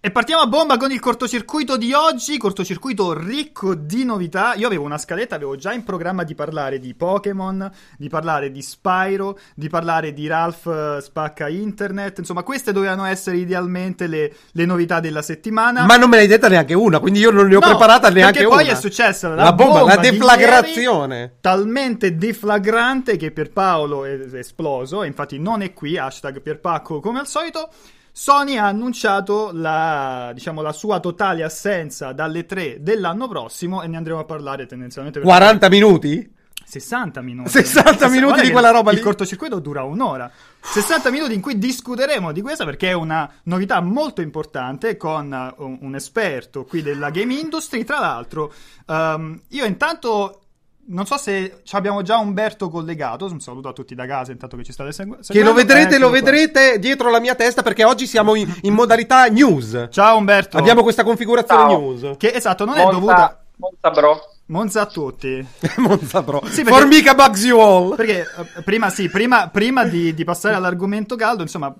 E partiamo a bomba con il cortocircuito di oggi, cortocircuito ricco di novità. Io avevo una scaletta, avevo già in programma di parlare di Pokémon, di parlare di Spyro, di parlare di Ralph eh, Spacca Internet. Insomma, queste dovevano essere idealmente le, le novità della settimana. Ma non me l'hai detta neanche una, quindi io non ne ho No, preparata neanche perché una. poi è successa la, La bomba, la di deflagrazione. ieri, talmente deflagrante che Pierpaolo è è esploso. E infatti non è qui. Hashtag Pierpacco come al solito. Sony ha annunciato la, diciamo, la sua totale assenza dalle 3 dell'anno prossimo e ne andremo a parlare tendenzialmente per 40 minuti? 60 minuti. 60 minuti di quella roba il lì. cortocircuito dura un'ora. 60 minuti in cui discuteremo di questa perché è una novità molto importante con uh, un, un esperto qui della game industry. Tra l'altro, um, io intanto. Non so se ci abbiamo già Umberto collegato. Un saluto a tutti da casa intanto che ci state segu- seguendo. Che lo vedrete, Eccolo lo qua. vedrete dietro la mia testa perché oggi siamo in, in modalità news. Ciao Umberto. Abbiamo questa configurazione Ciao. news. Che esatto, non è Monza, dovuta. Monza bro. Monza a tutti. Monza Pro. Sì, perché- Formica bugs you all. Perché eh, prima sì, prima, prima di, di passare all'argomento caldo, insomma,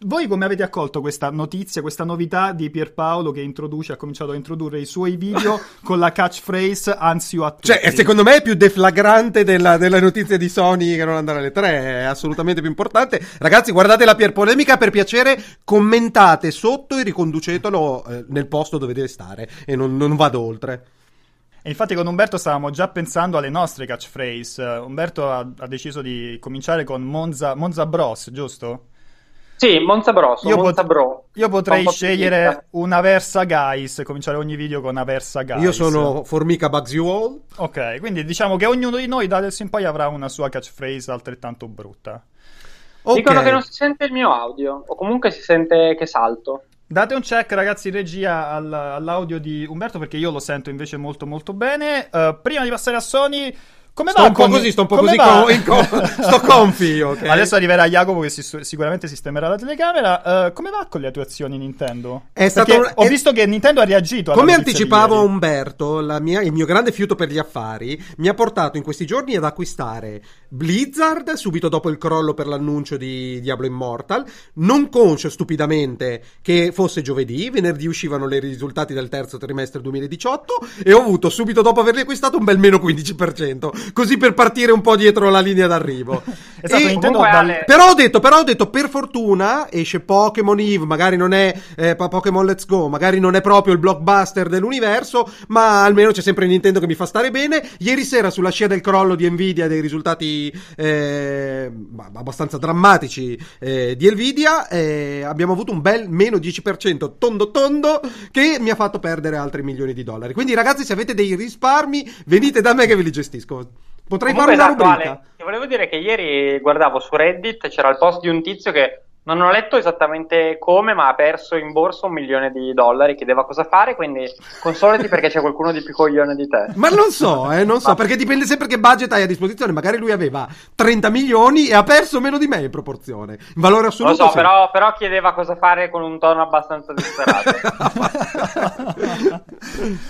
voi come avete accolto questa notizia, questa novità di Pierpaolo che introduce, ha cominciato a introdurre i suoi video con la catchphrase ansio a tutti? Cioè, secondo me è più deflagrante della, della notizia di Sony che non andare alle tre. È assolutamente più importante. Ragazzi, guardate la Pier Polemica. Per piacere, commentate sotto e riconducetelo eh, nel posto dove deve stare. E non, non vado oltre. E infatti con Umberto stavamo già pensando alle nostre catchphrase. Eh, Umberto ha, ha deciso di cominciare con Monza, Monza Bros, giusto? Sì, Monza Bro, sono Io Monza pot- Bro. Io potrei un scegliere una Versa Guys, cominciare ogni video con una Versa Guys. Io sono Formica bugs you all. Ok, quindi diciamo che ognuno di noi da adesso in poi avrà una sua catchphrase altrettanto brutta. Ok. Dicono che non si sente il mio audio, o comunque si sente che salto. Date un check, ragazzi, in regia al- all'audio di Umberto perché io lo sento invece molto molto bene. Eh, prima di passare a Sony, come Sto va? un po' con- così, sto un po' come così co- in co- sto confi, ok? Adesso arriverà Jacopo che si- sicuramente sistemerà la telecamera. Eh, come va con le tue azioni Nintendo? È stato un- ho è- visto che Nintendo ha reagito Come anticipavo. Umberto, la mia- il mio grande fiuto per gli affari mi ha portato in questi giorni ad acquistare Blizzard subito dopo il crollo per l'annuncio di Diablo Immortal, non conscio stupidamente che fosse giovedì, venerdì uscivano i risultati del terzo trimestre 2018 e ho avuto subito dopo averli acquistato un bel meno 15%, così per partire un po' dietro la linea d'arrivo. Esatto, E- dal- Ale- però ho detto, però ho detto, per fortuna esce Pokémon Eve, magari non è eh, po- Pokémon Let's Go, magari non è proprio il blockbuster dell'universo, ma almeno c'è sempre Nintendo che mi fa stare bene. Ieri sera, sulla scia del crollo di Nvidia, dei risultati eh, abbastanza drammatici eh, di Nvidia, eh, abbiamo avuto un bel meno 10% tondo tondo che mi ha fatto perdere altri milioni di dollari. Quindi, ragazzi, se avete dei risparmi, venite da me che ve li gestisco. Potrei Comunque, fare una esatto, rubrica. Ale, ti volevo dire che ieri guardavo su Reddit, c'era il post di un tizio che non ho letto esattamente come, ma ha perso in borsa un milione di dollari, chiedeva cosa fare, quindi consolati perché c'è qualcuno di più coglione di te. Ma non so, eh, non so, perché dipende sempre che budget hai a disposizione. Magari lui aveva 30 milioni e ha perso meno di me in proporzione. In valore Non lo assoluto. so, sì. però, però chiedeva cosa fare con un tono abbastanza disperato.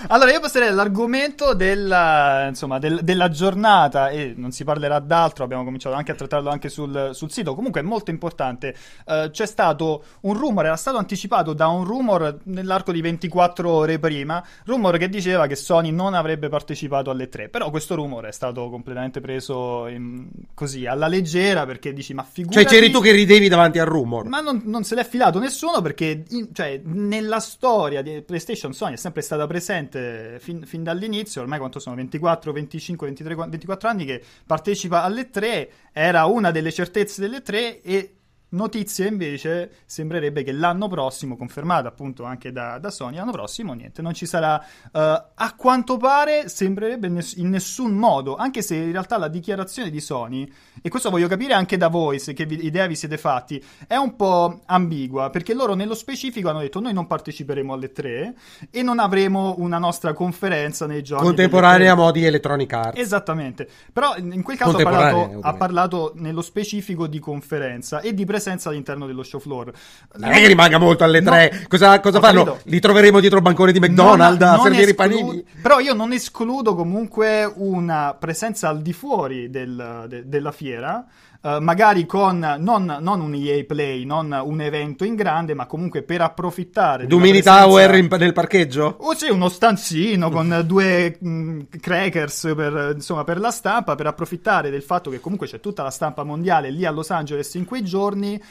allora, io passerei all'argomento della, insomma, del- della giornata e non si parlerà d'altro, abbiamo cominciato anche a trattarlo anche sul, sul sito, comunque è molto importante. Eh, c'è stato un rumor, era stato anticipato da un rumor nell'arco di 24 ore prima, rumor che diceva che Sony non avrebbe partecipato alle tre, però questo rumor è stato completamente preso in- così alla leggera perché dici ma figurati... Cioè, c'eri tu che ridevi davanti al rumor. Ma non, non se l'è filato nessuno perché in- cioè, nella storia di PlayStation Sony è sempre stata presente fin, fin dall'inizio, ormai quanto sono 24, 25, 23, 24 anni che partecipa alle tre, era una delle certezze delle tre e notizie invece sembrerebbe che l'anno prossimo, confermata appunto anche da, da Sony, l'anno prossimo niente, non ci sarà eh, a quanto pare sembrerebbe ness- in nessun modo, anche se in realtà la dichiarazione di Sony, e questo voglio capire anche da voi, se che vi- idea vi siete fatti, è un po' ambigua, perché loro nello specifico hanno detto noi non parteciperemo alle tre e non avremo una nostra conferenza nei giorni Contemporanea a modi Electronic Arts. Esattamente, però in quel caso ha parlato, ha parlato nello specifico di conferenza e di presenza all'interno dello show floor. Non è che rimanga molto alle No, tre. Cosa, cosa fanno? capito. Li troveremo dietro il bancone di McDonald's Non- a non servire i esclu- panini? Però io non escludo comunque una presenza al di fuori del- de- della fiera. Uh, magari con non, non, un EA Play, non un evento in grande, ma comunque per approfittare. Dumini Tower in, nel parcheggio? O oh, sì, uno stanzino con due mh, mm, crackers per, insomma, per la stampa, per approfittare del fatto che comunque c'è tutta la stampa mondiale lì a Los Angeles in quei giorni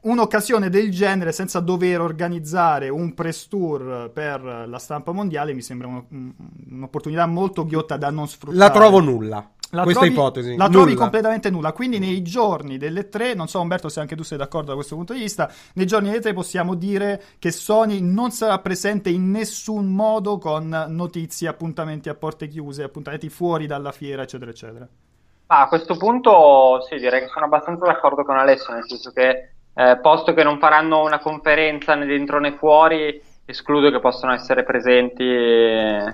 un'occasione del genere senza dover organizzare un press tour per la stampa mondiale mi sembra un, un'opportunità molto ghiotta da non sfruttare. La trovo nulla. La Questa trovi, ipotesi. La trovi completamente nulla. Quindi nei giorni delle tre, non so Umberto se anche tu sei d'accordo da questo punto di vista, nei giorni delle tre possiamo dire che Sony non sarà presente in nessun modo con notizie, appuntamenti a porte chiuse, appuntamenti fuori dalla fiera, eccetera, eccetera. Ah, a questo punto sì, direi che sono abbastanza d'accordo con Alessio, nel senso che eh, posto che non faranno una conferenza né dentro né fuori, escludo che possano essere presenti eh,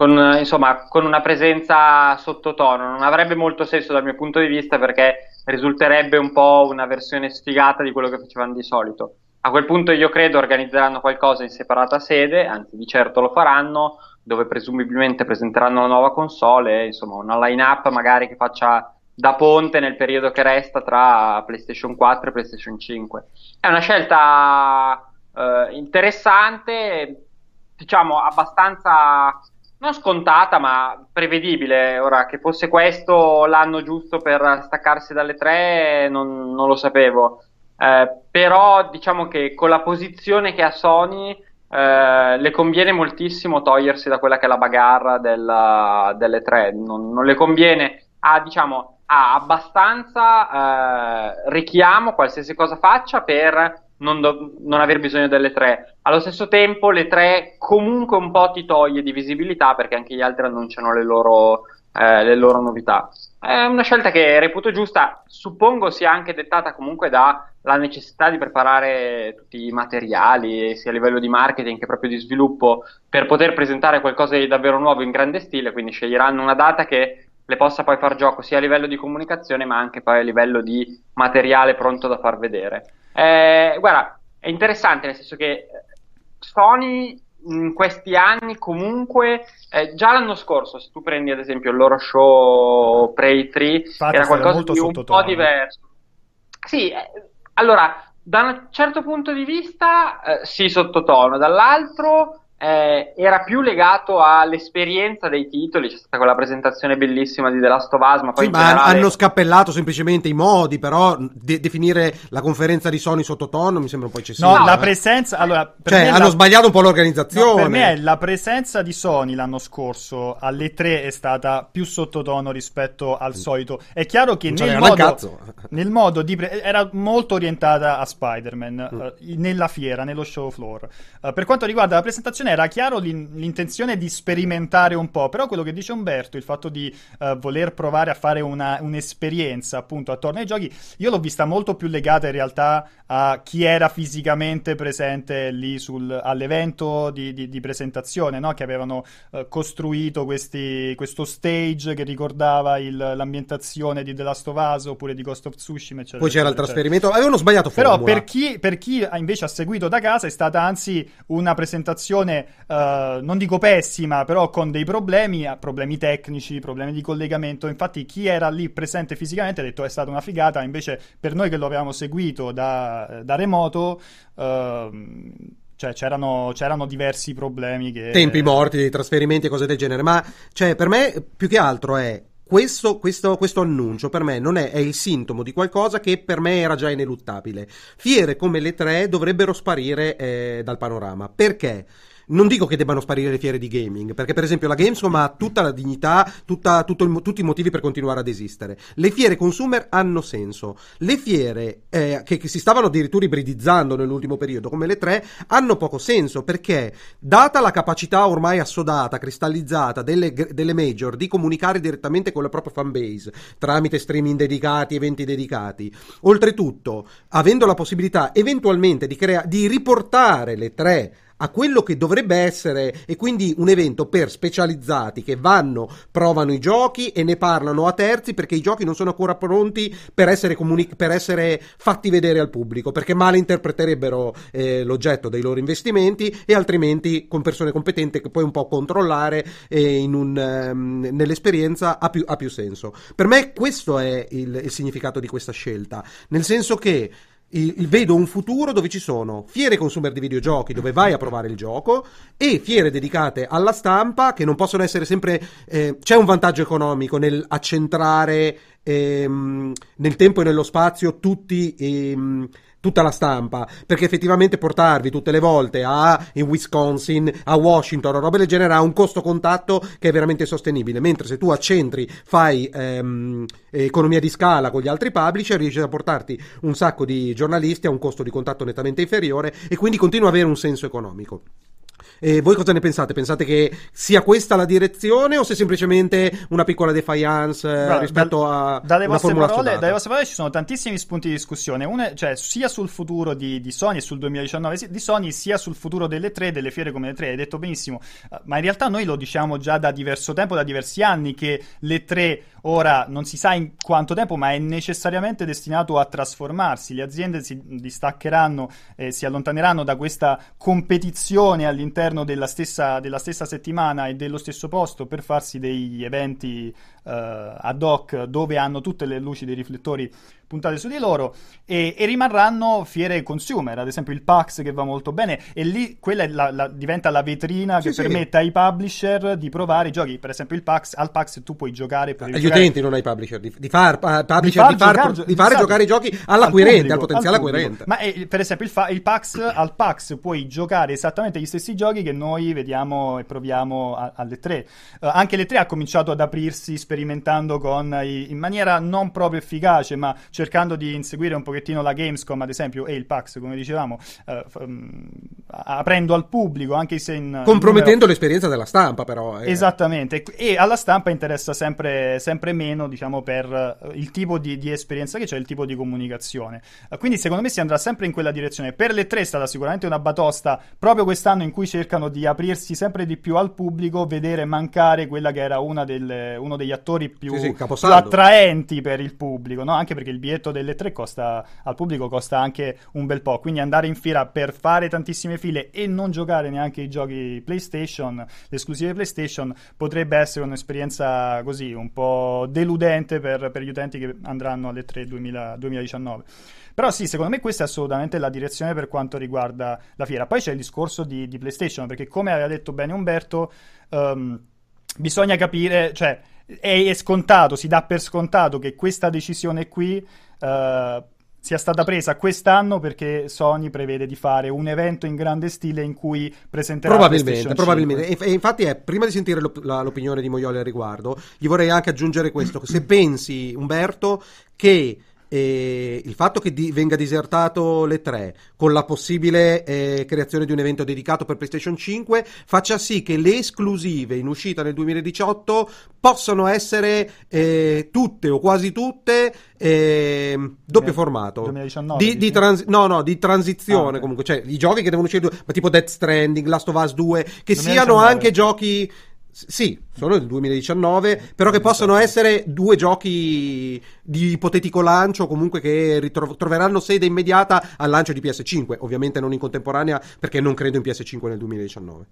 con, insomma, con una presenza sottotono. Non avrebbe molto senso dal mio punto di vista perché risulterebbe un po' una versione sfigata di quello che facevano di solito. A quel punto io credo organizzeranno qualcosa in separata sede, anzi di certo lo faranno, dove presumibilmente presenteranno la nuova console, insomma una line-up magari che faccia da ponte nel periodo che resta tra PlayStation 4 e PlayStation 5. È una scelta eh, interessante, diciamo abbastanza non scontata, ma prevedibile. Ora che fosse questo l'anno giusto per staccarsi dalle tre, non, non lo sapevo. Eh, però diciamo che con la posizione che ha Sony eh, le conviene moltissimo togliersi da quella che è la bagarra della, delle tre. Non, non le conviene a diciamo ha abbastanza eh, richiamo qualsiasi cosa faccia per non, do- non, aver bisogno delle tre. Allo stesso tempo, le tre comunque un po' ti toglie di visibilità perché anche gli altri annunciano le loro, eh, le loro novità. È una scelta che reputo giusta, suppongo sia anche dettata comunque dalla necessità di preparare tutti i materiali, sia a livello di marketing che proprio di sviluppo, per poter presentare qualcosa di davvero nuovo in grande stile, quindi sceglieranno una data che le possa poi far gioco sia a livello di comunicazione ma anche poi a livello di materiale pronto da far vedere. Eh, guarda, è interessante nel senso che Sony in questi anni comunque eh, già l'anno scorso se tu prendi ad esempio il loro show Prey 3 Infatti, era qualcosa di un po' diverso. Sì eh, allora da un certo punto di vista eh, sì sottotono. Dall'altro eh, era più legato all'esperienza dei titoli. C'è stata quella presentazione bellissima di The Last of Us, ma poi sì, ma generale... hanno scappellato semplicemente i modi, però de- definire la conferenza di Sony sottotono mi sembra un po' eccessivo. No, la presenza, allora, cioè, hanno la... sbagliato un po' l'organizzazione. No, per me la presenza di Sony l'anno scorso alle 3 è stata più sottotono rispetto al solito. È chiaro che nel modo, nel modo, di pre- era molto orientata a Spider-Man mm. uh, nella fiera, nello show floor. Uh, per quanto riguarda la presentazione era chiaro l'intenzione di sperimentare un po', però quello che dice Umberto, il fatto di uh, voler provare a fare una, un'esperienza appunto attorno ai giochi, io l'ho vista molto più legata in realtà a chi era fisicamente presente lì sul, all'evento di, di, di presentazione, no? che avevano uh, costruito questi, questo stage che ricordava il, l'ambientazione di The Last of Us oppure di Ghost of Tsushima, eccetera. Poi c'era eccetera, il trasferimento, avevano sbagliato formula. Però per chi, per chi invece ha seguito da casa è stata anzi una presentazione uh, non dico pessima, però con dei problemi, eh, problemi tecnici, problemi di collegamento. Infatti, chi era lì presente fisicamente ha detto è stata una figata. Invece, per noi che lo avevamo seguito da, da remoto, uh, cioè c'erano, c'erano, diversi problemi che... Tempi morti, trasferimenti e cose del genere, ma cioè, per me più che altro è questo, questo, questo, annuncio per me non è, è, il sintomo di qualcosa che per me era già ineluttabile. Fiere come le tre dovrebbero sparire eh, dal panorama. Perché? Non dico che debbano sparire le fiere di gaming, perché per esempio la Gamescom ha tutta la dignità, tutta, il, tutti i motivi per continuare ad esistere. Le fiere consumer hanno senso. Le fiere eh, che, che, si stavano addirittura ibridizzando nell'ultimo periodo, come le tre, hanno poco senso, perché data la capacità ormai assodata, cristallizzata delle, delle major di comunicare direttamente con la propria fanbase, tramite streaming dedicati, eventi dedicati, oltretutto, avendo la possibilità eventualmente di, crea- di riportare le tre a quello che dovrebbe essere e quindi un evento per specializzati che vanno, provano i giochi e ne parlano a terzi perché i giochi non sono ancora pronti per essere, comuni- per essere fatti vedere al pubblico, perché male interpreterebbero eh, l'oggetto dei loro investimenti e altrimenti con persone competenti che puoi un po' controllare eh, un, um, nell'esperienza ha più, ha più, senso. Per me questo è il, il significato di questa scelta, nel senso che il, vedo un futuro dove ci sono fiere consumer di videogiochi dove vai a provare il gioco e fiere dedicate alla stampa che non possono essere sempre eh, c'è un vantaggio economico nel accentrare ehm, nel tempo e nello spazio tutti ehm, tutta la stampa, perché effettivamente portarvi tutte le volte a in Wisconsin, a Washington, o roba del genere ha un costo contatto che è veramente sostenibile, mentre se tu accentri, fai ehm, economia di scala con gli altri publisher, riesci a portarti un sacco di giornalisti a un costo di contatto nettamente inferiore e quindi continua ad avere un senso economico. E voi cosa ne pensate? Pensate che sia questa la direzione o se semplicemente una piccola defiance eh, Guarda, rispetto da, a dalle vostre, parole, dalle vostre parole ci sono tantissimi spunti di discussione, Una, cioè sia sul futuro di, di, Sony e sul 2019 di Sony, sia sul futuro delle tre, delle fiere come le tre. Hai detto benissimo, uh, ma in realtà noi lo diciamo già da diverso tempo, da diversi anni, che le tre ora non si sa in quanto tempo, ma è necessariamente destinato a trasformarsi. Le aziende si distaccheranno e si allontaneranno da questa competizione all'interno della stessa, della stessa settimana e dello stesso posto per farsi degli eventi ad hoc dove hanno tutte le luci dei riflettori puntate su di loro e, e, rimarranno fiere consumer, ad esempio il PAX che va molto bene e lì quella la, la, diventa la vetrina che sì, permette sì. ai publisher di provare i giochi, per esempio il PAX, al PAX tu puoi giocare per agli utenti non ai publisher, di, di, far, uh, publisher, di, far, di, far, di fare esatto, giocare i giochi all'acquirente, al, al potenziale al acquirente. Ma eh, per esempio il, fa, il, PAX, al PAX puoi giocare esattamente gli stessi giochi che noi vediamo e proviamo a, alle tre. Uh, anche le tre ha cominciato ad aprirsi sperimentando con in maniera non proprio efficace, ma cercando di inseguire un pochettino la Gamescom, ad esempio, e il PAX, come dicevamo, eh, um, aprendo al pubblico, anche se in... Compromettendo numero... l'esperienza della stampa, però. Eh. Esattamente, e alla stampa interessa sempre, sempre meno, diciamo, per eh, il tipo di, di, esperienza che c'è, il tipo di comunicazione. Uh, quindi, secondo me, si andrà sempre in quella direzione. Per le tre è stata sicuramente una batosta, proprio quest'anno in cui cercano di aprirsi sempre di più al pubblico, vedere mancare quella che era delle, uno degli attori più, sì, sì, più attraenti per il pubblico, no? anche perché il biglietto delle tre costa al pubblico costa anche un bel po'. Quindi andare in fiera per fare tantissime file e non giocare neanche i giochi PlayStation, le esclusive PlayStation, potrebbe essere un'esperienza così un po' deludente per, per gli utenti che andranno alle 3 2000, 2019. Però sì, secondo me questa è assolutamente la direzione per quanto riguarda la fiera. Poi c'è il discorso di, di PlayStation, perché come aveva detto bene Umberto, um, bisogna capire, cioè è, è, scontato, si dà per scontato che questa decisione qui uh, sia stata presa quest'anno perché Sony prevede di fare un evento in grande stile in cui presenterà probabilmente, probabilmente. E, e, infatti è, prima di sentire l'op- la, l'opinione di Moioli al riguardo gli vorrei anche aggiungere questo se pensi Umberto che e il fatto che di, venga disertato le tre con la possibile eh, creazione di un evento dedicato per PlayStation 5 faccia sì che le esclusive in uscita nel 2018 possano essere eh, tutte o quasi tutte eh, doppio formato 2019 di, di, trans- no, no, di transizione ah, okay. comunque cioè i giochi che devono uscire ma tipo Death Stranding Last of Us 2 che 2019. siano anche giochi sì, sono del 2019, però che possono essere due giochi di ipotetico lancio, comunque che ritro- troveranno sede immediata al lancio di PS5, ovviamente non in contemporanea perché non credo in PS5 nel 2019.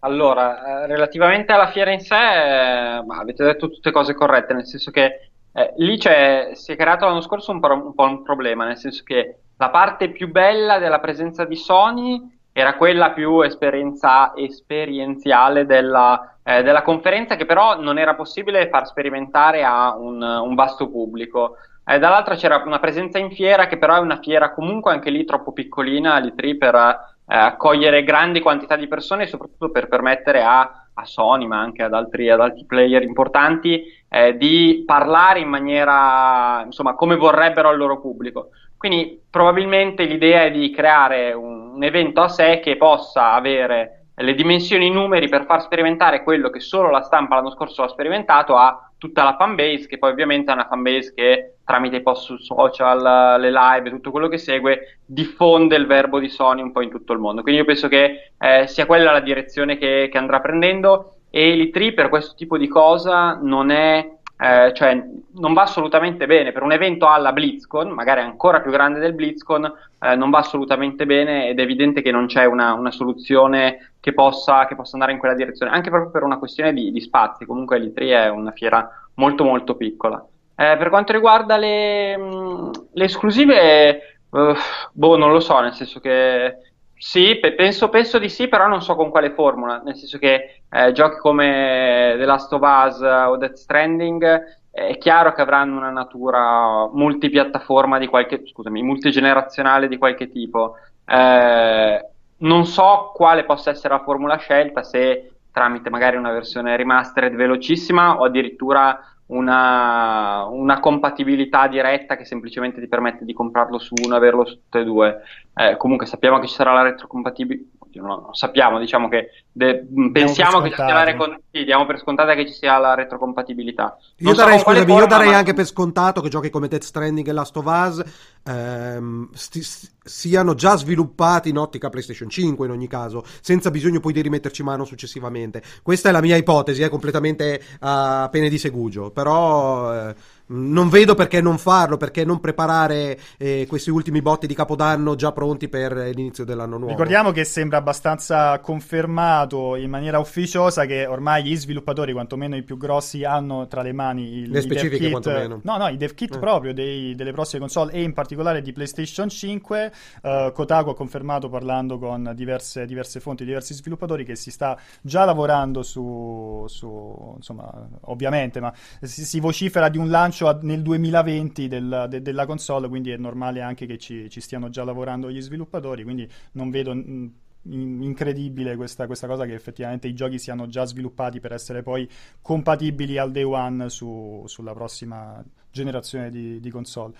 Allora, eh, relativamente alla fiera in sé, eh, avete detto tutte cose corrette, nel senso che eh, lì si è creato l'anno scorso un po', un po' un problema, nel senso che la parte più bella della presenza di Sony era quella più esperienziale della, eh, della, conferenza che però non era possibile far sperimentare a un, un vasto pubblico. Eh, dall'altra c'era una presenza in fiera che però è una fiera comunque anche lì troppo piccolina, l'E3 per eh, accogliere grandi quantità di persone e soprattutto per permettere a, a Sony ma anche ad altri, ad altri player importanti eh, di parlare in maniera insomma come vorrebbero al loro pubblico. Quindi probabilmente l'idea è di creare un, un evento a sé che possa avere le dimensioni numeri per far sperimentare quello che solo la stampa l'anno scorso ha sperimentato a tutta la fanbase, che poi ovviamente è una fanbase che tramite i post social, le live, tutto quello che segue, diffonde il verbo di Sony un po' in tutto il mondo. Quindi io penso che eh, sia quella la direzione che, che andrà prendendo e l'E3 per questo tipo di cosa non è eh, cioè non va assolutamente bene per un evento alla BlizzCon, magari ancora più grande del BlizzCon, eh, non va assolutamente bene ed è evidente che non c'è una, una soluzione che possa, che possa, andare in quella direzione, anche proprio per una questione di, di spazi, comunque l'E3 è una fiera molto molto piccola. Eh, per quanto riguarda le, mh, le esclusive, uh, boh, non lo so, nel senso che sì, penso, penso, di sì, però non so con quale formula, nel senso che eh, giochi come The Last of Us o Death Stranding eh, è chiaro che avranno una natura multipiattaforma di qualche, scusami, multigenerazionale di qualche tipo. Eh, non so quale possa essere la formula scelta, se tramite magari una versione remastered velocissima o addirittura una, una, compatibilità diretta che semplicemente ti permette di comprarlo su uno e averlo su tutte e due. Eh, comunque sappiamo che ci sarà la retrocompatibilità. No, no, sappiamo, diciamo che de- pensiamo che ci sia la recon- sì, diamo per scontata che ci sia la retrocompatibilità. io darei, so scusami, io darei ma... anche per scontato che giochi come Death Stranding e Last of Us ehm, st- siano già sviluppati in ottica PlayStation 5 in ogni caso, senza bisogno poi di rimetterci mano successivamente. Questa è la mia ipotesi, è completamente a pene di segugio, però eh, non vedo perché non farlo, perché non preparare eh, questi ultimi botti di Capodanno già pronti per l'inizio dell'anno nuovo. Ricordiamo che sembra abbastanza confermato in maniera ufficiosa che ormai gli sviluppatori, quantomeno i più grossi, hanno tra le mani il, le specifiche, dev kit, quantomeno. No, no, i dev kit eh. proprio dei, delle prossime console e in particolare di PlayStation 5. Uh, Kotaku ha confermato parlando con diverse, diverse, fonti, diversi sviluppatori che si sta già lavorando su, su insomma, ovviamente, ma si, si vocifera di un lancio lancio nel 2020 del, de, della console, quindi è normale anche che ci, ci, stiano già lavorando gli sviluppatori, quindi non vedo mh, incredibile questa, questa, cosa che effettivamente i giochi siano già sviluppati per essere poi compatibili al day one su, sulla prossima generazione di, di console.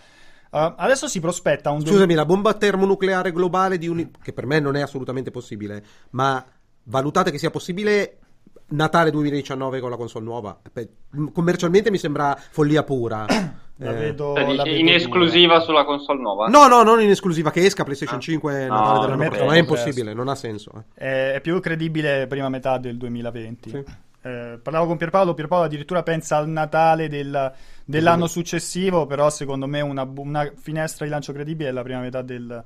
Uh, adesso si prospetta un... Scusami, la bomba termonucleare globale di un... che per me non è assolutamente possibile, ma valutate che sia possibile Natale 2019 con la console nuova. Commercialmente mi sembra follia pura. La vedo, cioè, la vedo in esclusiva dura. sulla console nuova? No, no, non in esclusiva, che esca PlayStation ah. 5 no, Natale dell'anno prossimo. È impossibile, non ha senso. Eh. È più credibile prima metà del 2020. Sì. Eh, parlavo con Pierpaolo, Pierpaolo addirittura pensa al Natale del, dell'anno successivo, però secondo me una, una, finestra di lancio credibile è la prima metà del,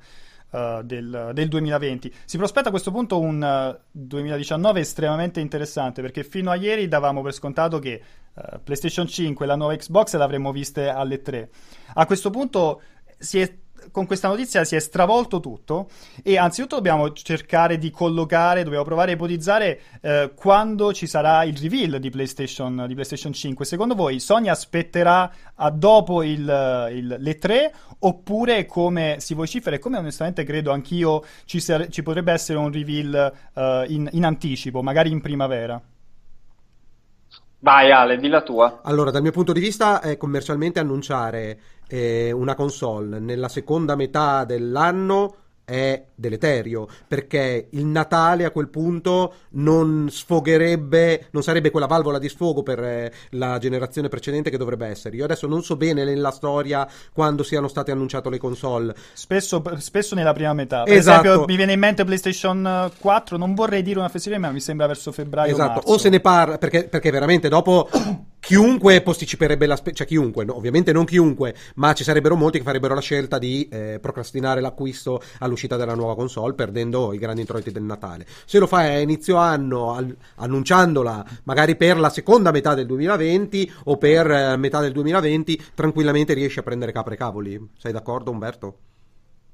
uh, del, del, 2020. Si prospetta a questo punto un uh, eh, 2019 estremamente interessante perché fino a ieri davamo per scontato che uh, PlayStation 5 e la nuova Xbox l'avremmo viste alle 3. A questo punto si è con questa notizia si è stravolto tutto e anzitutto dobbiamo cercare di collocare, dobbiamo provare a ipotizzare eh, quando ci sarà il reveal di PlayStation, di PlayStation 5. Secondo voi Sony aspetterà a dopo il, il, le 3 oppure come si vocifera e come onestamente credo anch'io ci, ser- ci potrebbe essere un reveal uh, in, in anticipo, magari in primavera? Vai Ale, di la tua. Allora, dal mio punto di vista, è commercialmente annunciare eh, una console nella seconda metà dell'anno è deleterio perché il Natale a quel punto non sfogherebbe, non sarebbe quella valvola di sfogo per eh, la generazione precedente che dovrebbe essere. Io adesso non so bene nella storia quando siano state annunciate le console. Spesso, spesso nella prima metà. Per esatto. esempio, mi viene in mente PlayStation 4, non vorrei dire una festività, ma mi sembra verso febbraio. Esatto, marzo. o se ne parla perché, perché veramente dopo chiunque posticiperebbe la spesa, cioè chiunque, no, ovviamente non chiunque, ma ci sarebbero molti che farebbero la scelta di eh, procrastinare l'acquisto all'uscita della nuova console, perdendo i grandi introiti del Natale. Se lo fai a inizio anno, al, annunciandola magari per la seconda metà del 2020 o per eh, metà del 2020, tranquillamente riesci a prendere capre cavoli. Sei d'accordo, Umberto?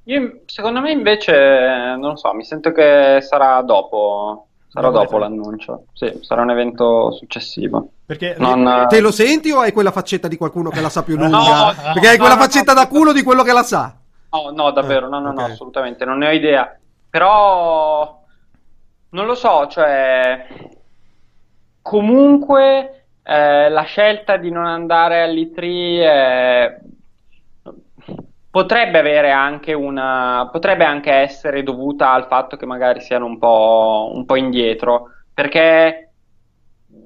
Io, secondo me invece, non so, mi sento che sarà dopo Sarà dopo l'annuncio, sì, sarà un evento successivo. Perché non... te lo senti o hai quella faccetta di qualcuno che la sa più lunga? no, Perché hai quella no, faccetta no, da culo di quello che la sa. No, no, davvero, no, no, okay. no, assolutamente, non ne ho idea. Però non lo so, cioè comunque eh, la scelta di non andare all'E3 è potrebbe avere anche una potrebbe anche essere dovuta al fatto che magari siano un po', un po indietro perché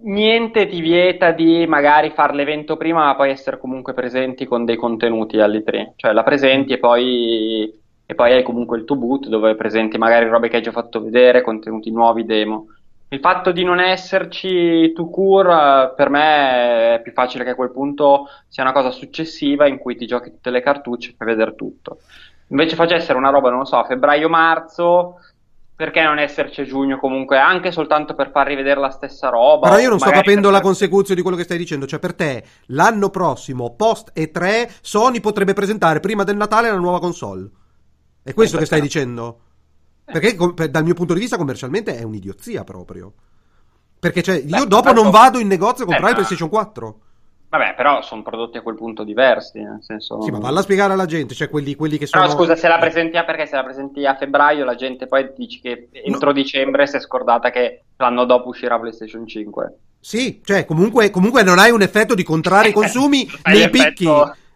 niente ti vieta di magari fare l'evento prima, ma poi essere comunque presenti con dei contenuti all'E3. Cioè la presenti e poi, e poi hai comunque il tuo boot dove presenti magari robe che hai già fatto vedere, contenuti nuovi, demo. Il fatto di non esserci to cure per me è più facile che a quel punto sia una cosa successiva in cui ti giochi tutte le cartucce per vedere tutto. Invece facessero una roba, non lo so, a febbraio-marzo, perché non esserci a giugno comunque, anche soltanto per far rivedere la stessa roba? Però io non sto capendo la consecuzione di quello che stai dicendo. Cioè, per te, l'anno prossimo, post E3, Sony potrebbe presentare prima del Natale la nuova console. È questo che stai dicendo? Perché com- per- dal mio punto di vista commercialmente è un'idiozia proprio. Perché cioè, io Beh, dopo non vado in negozio a comprare Eh, il PlayStation 4. Vabbè, però sono prodotti a quel punto diversi, nel senso... Sì, ma valla a spiegare alla gente, cioè quelli, quelli che sono... Però scusa, se la presenti a perché se la presenti a febbraio la gente poi dici che entro dicembre si è scordata che l'anno dopo uscirà PlayStation 5. Sì, cioè comunque, comunque non hai un effetto di contrarre i consumi nei picchi.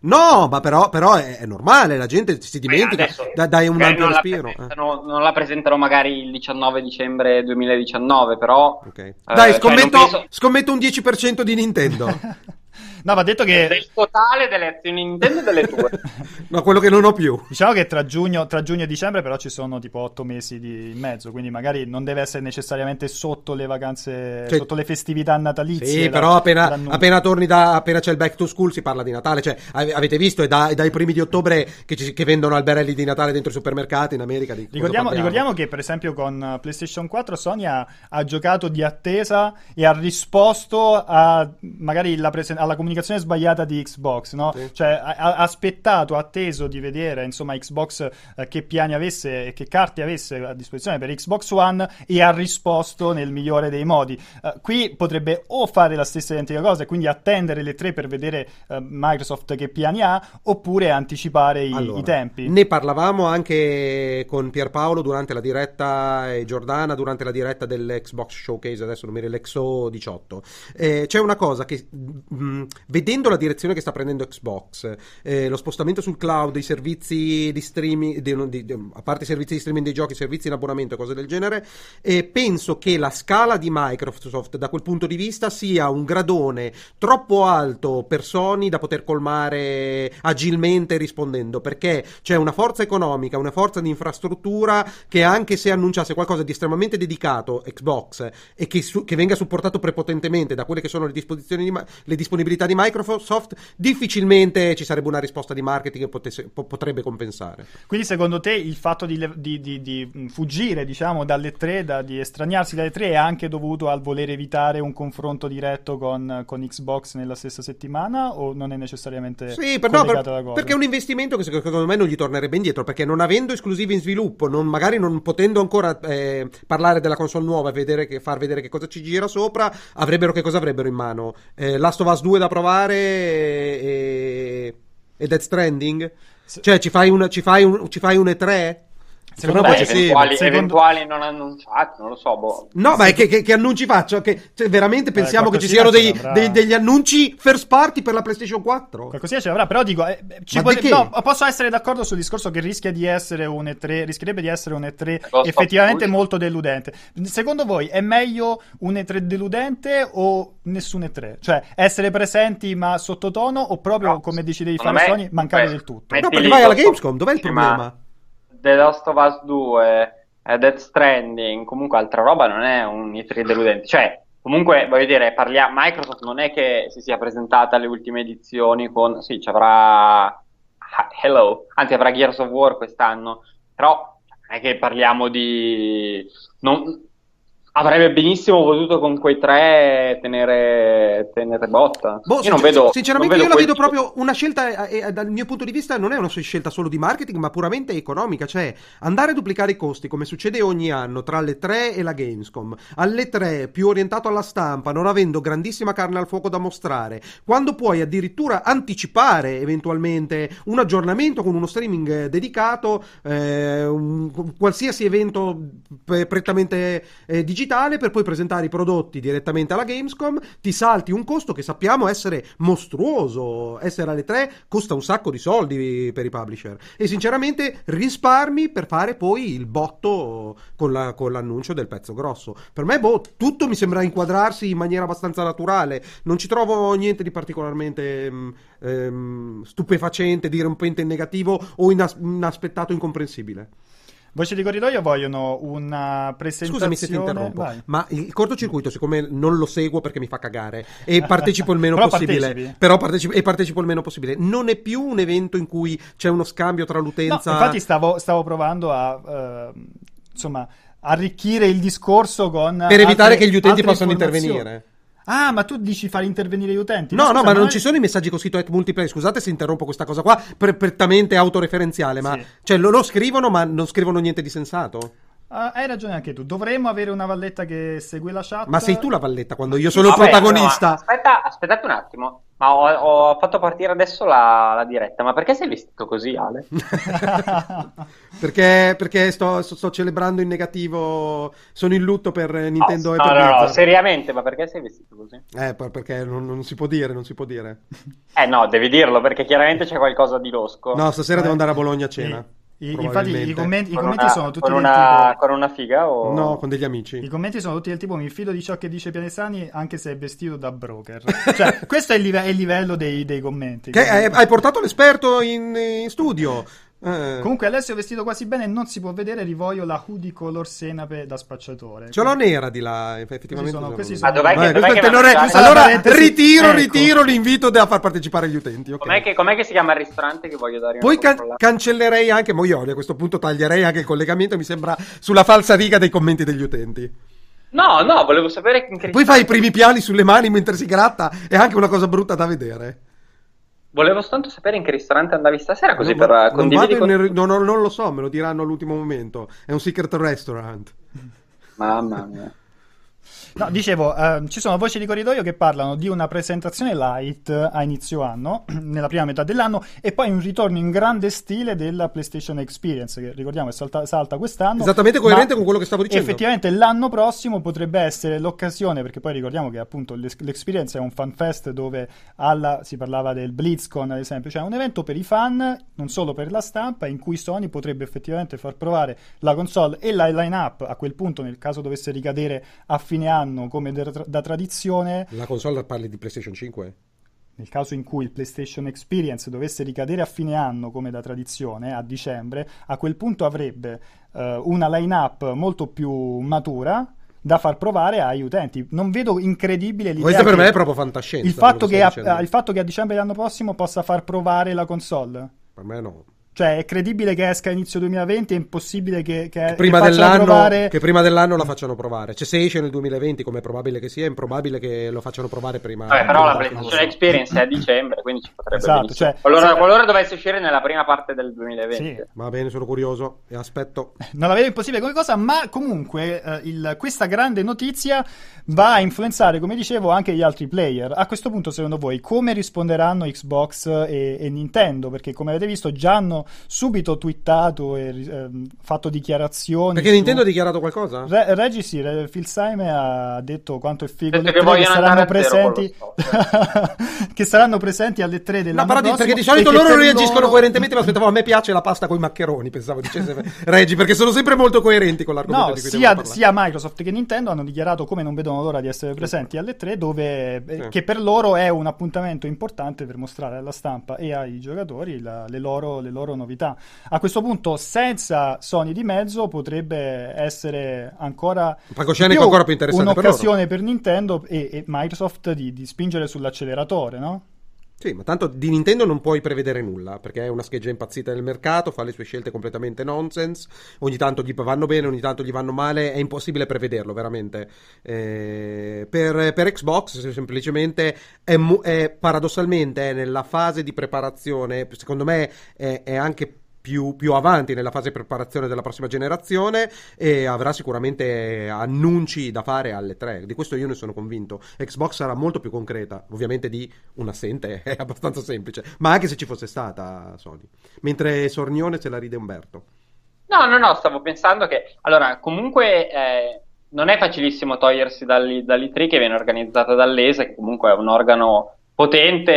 No, ma però, però è, è normale, la gente si dimentica, Adesso, da- dai un ampio non la respiro. eh. presentano- Non la presentano magari il 19 dicembre 2019, però... Ok. eh, Dai, cioè, scommetto, non penso- scommetto un 10% di Nintendo. No, va detto che Del totale delle azioni Nintendo e delle tue. no, quello che non ho più. Diciamo che tra giugno, tra giugno e dicembre però ci sono tipo otto mesi di in mezzo, quindi magari non deve essere necessariamente sotto le vacanze, Cioè- sotto le festività natalizie. Sì, da- però appena, appena torni da. appena c'è il back to school si parla di Natale. Cioè, ave- avete visto, è, da- è dai primi di ottobre che, ci- che vendono alberelli di Natale dentro i supermercati in America. Ricordiamo, ricordiamo che per esempio con PlayStation 4 Sony ha, ha giocato di attesa e ha risposto a magari la presen- alla comunicazione sbagliata di Xbox, no? Sì. Cioè ha, aspettato, ha atteso di vedere insomma Xbox eh, che piani avesse e che carte avesse a disposizione per Xbox One e ha risposto nel migliore dei modi. Eh, qui potrebbe o fare la stessa identica cosa e quindi attendere le tre per vedere eh, Microsoft che piani ha oppure anticipare i, Allora, i tempi. Ne parlavamo anche con Pierpaolo durante la diretta e Giordana durante la diretta dell'Xbox Showcase, adesso non mi ricordo, l'Exo 18. Eh, c'è una cosa che, mh, vedendo la direzione che sta prendendo Xbox, eh, lo spostamento sul cloud, i servizi di streaming, di- di- di- a parte i servizi di streaming dei giochi, servizi in abbonamento e cose del genere, eh, penso che la scala di Microsoft da quel punto di vista sia un gradone troppo alto per Sony da poter colmare agilmente rispondendo perché c'è una forza economica, una forza di infrastruttura che anche se annunciasse qualcosa di estremamente dedicato Xbox e che, su- che venga supportato prepotentemente da quelle che sono le, disposizioni di le disponibilità di Microsoft, difficilmente ci sarebbe una risposta di marketing che potesse- po- potrebbe compensare. Quindi secondo te il fatto di, di- di- di, mh, fuggire diciamo dalle tre, da- di estraniarsi dalle tre è anche dovuto al voler evitare un confronto diretto con, con Xbox nella stessa settimana o non è necessariamente Sì, per- no, per- perché è un investimento che secondo me non gli tornerebbe indietro, perché non avendo esclusivi in sviluppo, non- magari non potendo ancora eh, parlare della console nuova e vedere che- far vedere che cosa ci gira sopra, avrebbero che cosa avrebbero in mano? Eh, Last of Us 2 da provare e, e Death Stranding? Cioè ci fai un, ci fai un, ci fai un E3? Secondo me sì, eventuali, secondo- eventuali non annunciati, non lo so, boh. No, ma è che, che- che annunci faccio? Che cioè, veramente pensiamo che ci siano dei, dei- degli annunci first party per la PlayStation 4? Qualcosina ce l'avrà, però dico, eh, Ma che? no, posso essere d'accordo sul discorso che rischia di essere un E3, rischierebbe di essere un E3 Ghost of effettivamente molto deludente. Secondo voi è meglio un E3 deludente o nessun E3? Cioè essere presenti ma sottotono o proprio, No, come decidi di secondo fare me- Sony, mancare beh, del tutto? No, perché vai alla Gamescom, dov'è il problema? The Last of Us 2, eh, Death Stranding, comunque altra roba non è un E3 deludente. Cioè, comunque, voglio dire, parlia- Microsoft non è che si sia presentata alle ultime edizioni con... Sì, ci avrà... Hello, anzi avrà Gears of War quest'anno, però non è che parliamo di... non- Avrebbe benissimo potuto con quei tre tenere, tenere botta. Boh, io non vedo, sinceramente non io la vedo tipo- proprio una scelta, eh, eh, dal mio punto di vista non è una scelta solo di marketing, ma puramente economica, cioè andare a duplicare i costi come succede ogni anno tra le 3 e la Gamescom, alle 3 più orientato alla stampa, non avendo grandissima carne al fuoco da mostrare, quando puoi addirittura anticipare eventualmente un aggiornamento con uno streaming eh, dedicato, eh, un, qualsiasi evento pre- prettamente eh, digitale, digitale per poi presentare i prodotti direttamente alla Gamescom, ti salti un costo che sappiamo essere mostruoso. Essere alle 3 costa un sacco di soldi per i publisher. E sinceramente risparmi per fare poi il botto con, la, con l'annuncio del pezzo grosso. Per me, boh, tutto mi sembra inquadrarsi in maniera abbastanza naturale. Non ci trovo niente di particolarmente mh, ehm, stupefacente, dirompente in negativo o inas- inaspettato, incomprensibile. Voce di corridoio vogliono una presentazione. Scusami se ti interrompo, Vai. ma il cortocircuito, siccome non lo seguo perché mi fa cagare e partecipo il meno Però possibile, partecipi. però partecipo, e partecipo il meno possibile, non è più un evento in cui c'è uno scambio tra No, l'utenza. infatti stavo, stavo provando a eh, insomma arricchire il discorso con per evitare altre- che gli utenti possano intervenire. Ah, ma tu dici far intervenire gli utenti? No, no, scusa, ma non noi- ci sono i messaggi con sito at multiplayer. Scusate se interrompo questa cosa qua, per- prettamente autoreferenziale, ma Sì. cioè, lo, lo scrivono, ma non scrivono niente di sensato. Ah, hai ragione anche tu. Dovremmo avere una valletta che segue la chat. Ma sei tu la valletta quando io sono il Vabbè, protagonista. no, aspetta, aspettate un attimo. Ma ho, ho fatto partire adesso la, la diretta. Ma perché sei vestito così, Ale? perché perché sto, sto- sto celebrando in negativo. Sono in lutto per Nintendo no, e no, per no, no, Blizzard. seriamente, ma perché sei vestito così? Eh, per- perché non, non si può dire, non si può dire. Eh no, devi dirlo perché chiaramente c'è qualcosa di losco. No, stasera Eh, devo andare a Bologna a cena. I- i- infatti i commenti, i commenti una- sono tutti con del una, tipo con una figa o... No, con degli I amici. commenti sono tutti del tipo mi fido di ciò che dice Pianesani anche se è vestito da broker. cioè, questo è il, live- è il livello dei, dei commenti. Che hai, hai portato l'esperto in, in studio. Eh, Comunque Alessio è vestito quasi bene, non si può vedere, rivoglio la hoodie color senape da spacciatore. ce l'ho nera di là, effettivamente. sono- questi nera. Ma dov'è che- Vabbè, dov'è che fare? Allora, ritiro, ecco. ritiro l'invito a far partecipare gli utenti. ok. Com'è che, com'è che si chiama il ristorante che voglio dare Poi can- cancellerei anche Moioli, a questo punto taglierei anche il collegamento, mi sembra sulla falsa riga dei commenti degli utenti. No, no, volevo sapere in che Poi fai i primi piani sulle mani mentre si gratta, è anche una cosa brutta da vedere. Volevo soltanto sapere in che ristorante andavi stasera, così non, per eh, condividere con... nel- no, no, non lo so, me lo diranno all'ultimo momento. È un secret restaurant. Mamma mia. No, dicevo, ehm, ci sono voci di corridoio che parlano di una presentazione light a inizio anno, nella prima metà dell'anno, e poi un ritorno in grande stile della PlayStation Experience, che ricordiamo è salta, salta quest'anno. Esattamente coerente con quello che stavo dicendo. Effettivamente l'anno prossimo potrebbe essere l'occasione, perché poi ricordiamo che appunto l'Ex- l'Experience è un fan fest dove alla, si parlava del BlizzCon ad esempio, cioè un evento per i fan, non solo per la stampa, in cui Sony potrebbe effettivamente far provare la console e la line-up a quel punto, nel caso dovesse ricadere a fine anno come da, da tradizione, La console parli di PlayStation 5? nel caso in cui il PlayStation Experience dovesse ricadere a fine anno come da tradizione, a dicembre, a quel punto avrebbe eh, una line-up molto più matura da far provare agli utenti. Non vedo incredibile l'idea Questa per me è proprio fantascienza. il fatto, che a, il fatto che a dicembre dell'anno prossimo possa far provare la console. Per me no. Cioè, è credibile che esca a inizio 2020, è impossibile che, che, Che prima, dell'anno, provare... che prima dell'anno la facciano provare. Cioè, se esce nel 2020, come è probabile che sia, è improbabile che lo facciano provare prima. Vabbè, però la PlayStation Experience è a dicembre, quindi ci potrebbe Esatto, benissimo. cioè- qualora, se- qualora dovesse uscire nella prima parte del 2020. Sì. Va bene, sono curioso e aspetto. Non la vedo impossibile come cosa, ma comunque eh, il- questa grande notizia va a influenzare, come dicevo, anche gli altri player. A questo punto, secondo voi, come risponderanno Xbox e, e Nintendo? Perché, come avete visto, già hanno subito twittato e ehm, fatto dichiarazioni. Perché su- Nintendo ha dichiarato qualcosa? Re- Reggie sì, Re- Phil Simon ha detto quanto è figo le che che saranno presenti con che saranno presenti alle 3 No, dell'anno però prossimo perché di solito loro reagiscono loro- coerentemente, ma aspettavo, a me piace la pasta con i maccheroni, pensavo dicesse Reggi, perché sono sempre molto coerenti con l'argomento No, di cui sia, sia Microsoft che Nintendo hanno dichiarato come non vedono l'ora di essere presenti alle 3, dove, eh, Sì. che per loro è un appuntamento importante per mostrare alla stampa e ai giocatori la- le, loro, le loro novità. A questo punto, senza Sony di mezzo, potrebbe essere ancora palcoscenico ancora più interessante per un'occasione per, Nintendo e, e Microsoft di, di spingere sull'acceleratore, no? Sì, ma tanto di Nintendo non puoi prevedere nulla, perché è una scheggia impazzita nel mercato, fa le sue scelte completamente nonsense, ogni tanto gli vanno bene, ogni tanto gli vanno male, è impossibile prevederlo, veramente. Eh, per, per Xbox se- semplicemente è, è paradossalmente è nella fase di preparazione, secondo me è, è anche più, più avanti nella fase di preparazione della prossima generazione e avrà sicuramente annunci da fare alle tre. Di questo io ne sono convinto. Xbox sarà molto più concreta, ovviamente di un assente è abbastanza semplice, ma anche se ci fosse stata Sony. Mentre Sornione se la ride Umberto. No, no, no, stavo pensando che allora, comunque eh, non è facilissimo togliersi dall'I- dall'I3 che viene organizzato dall'ESA, che comunque è un organo potente,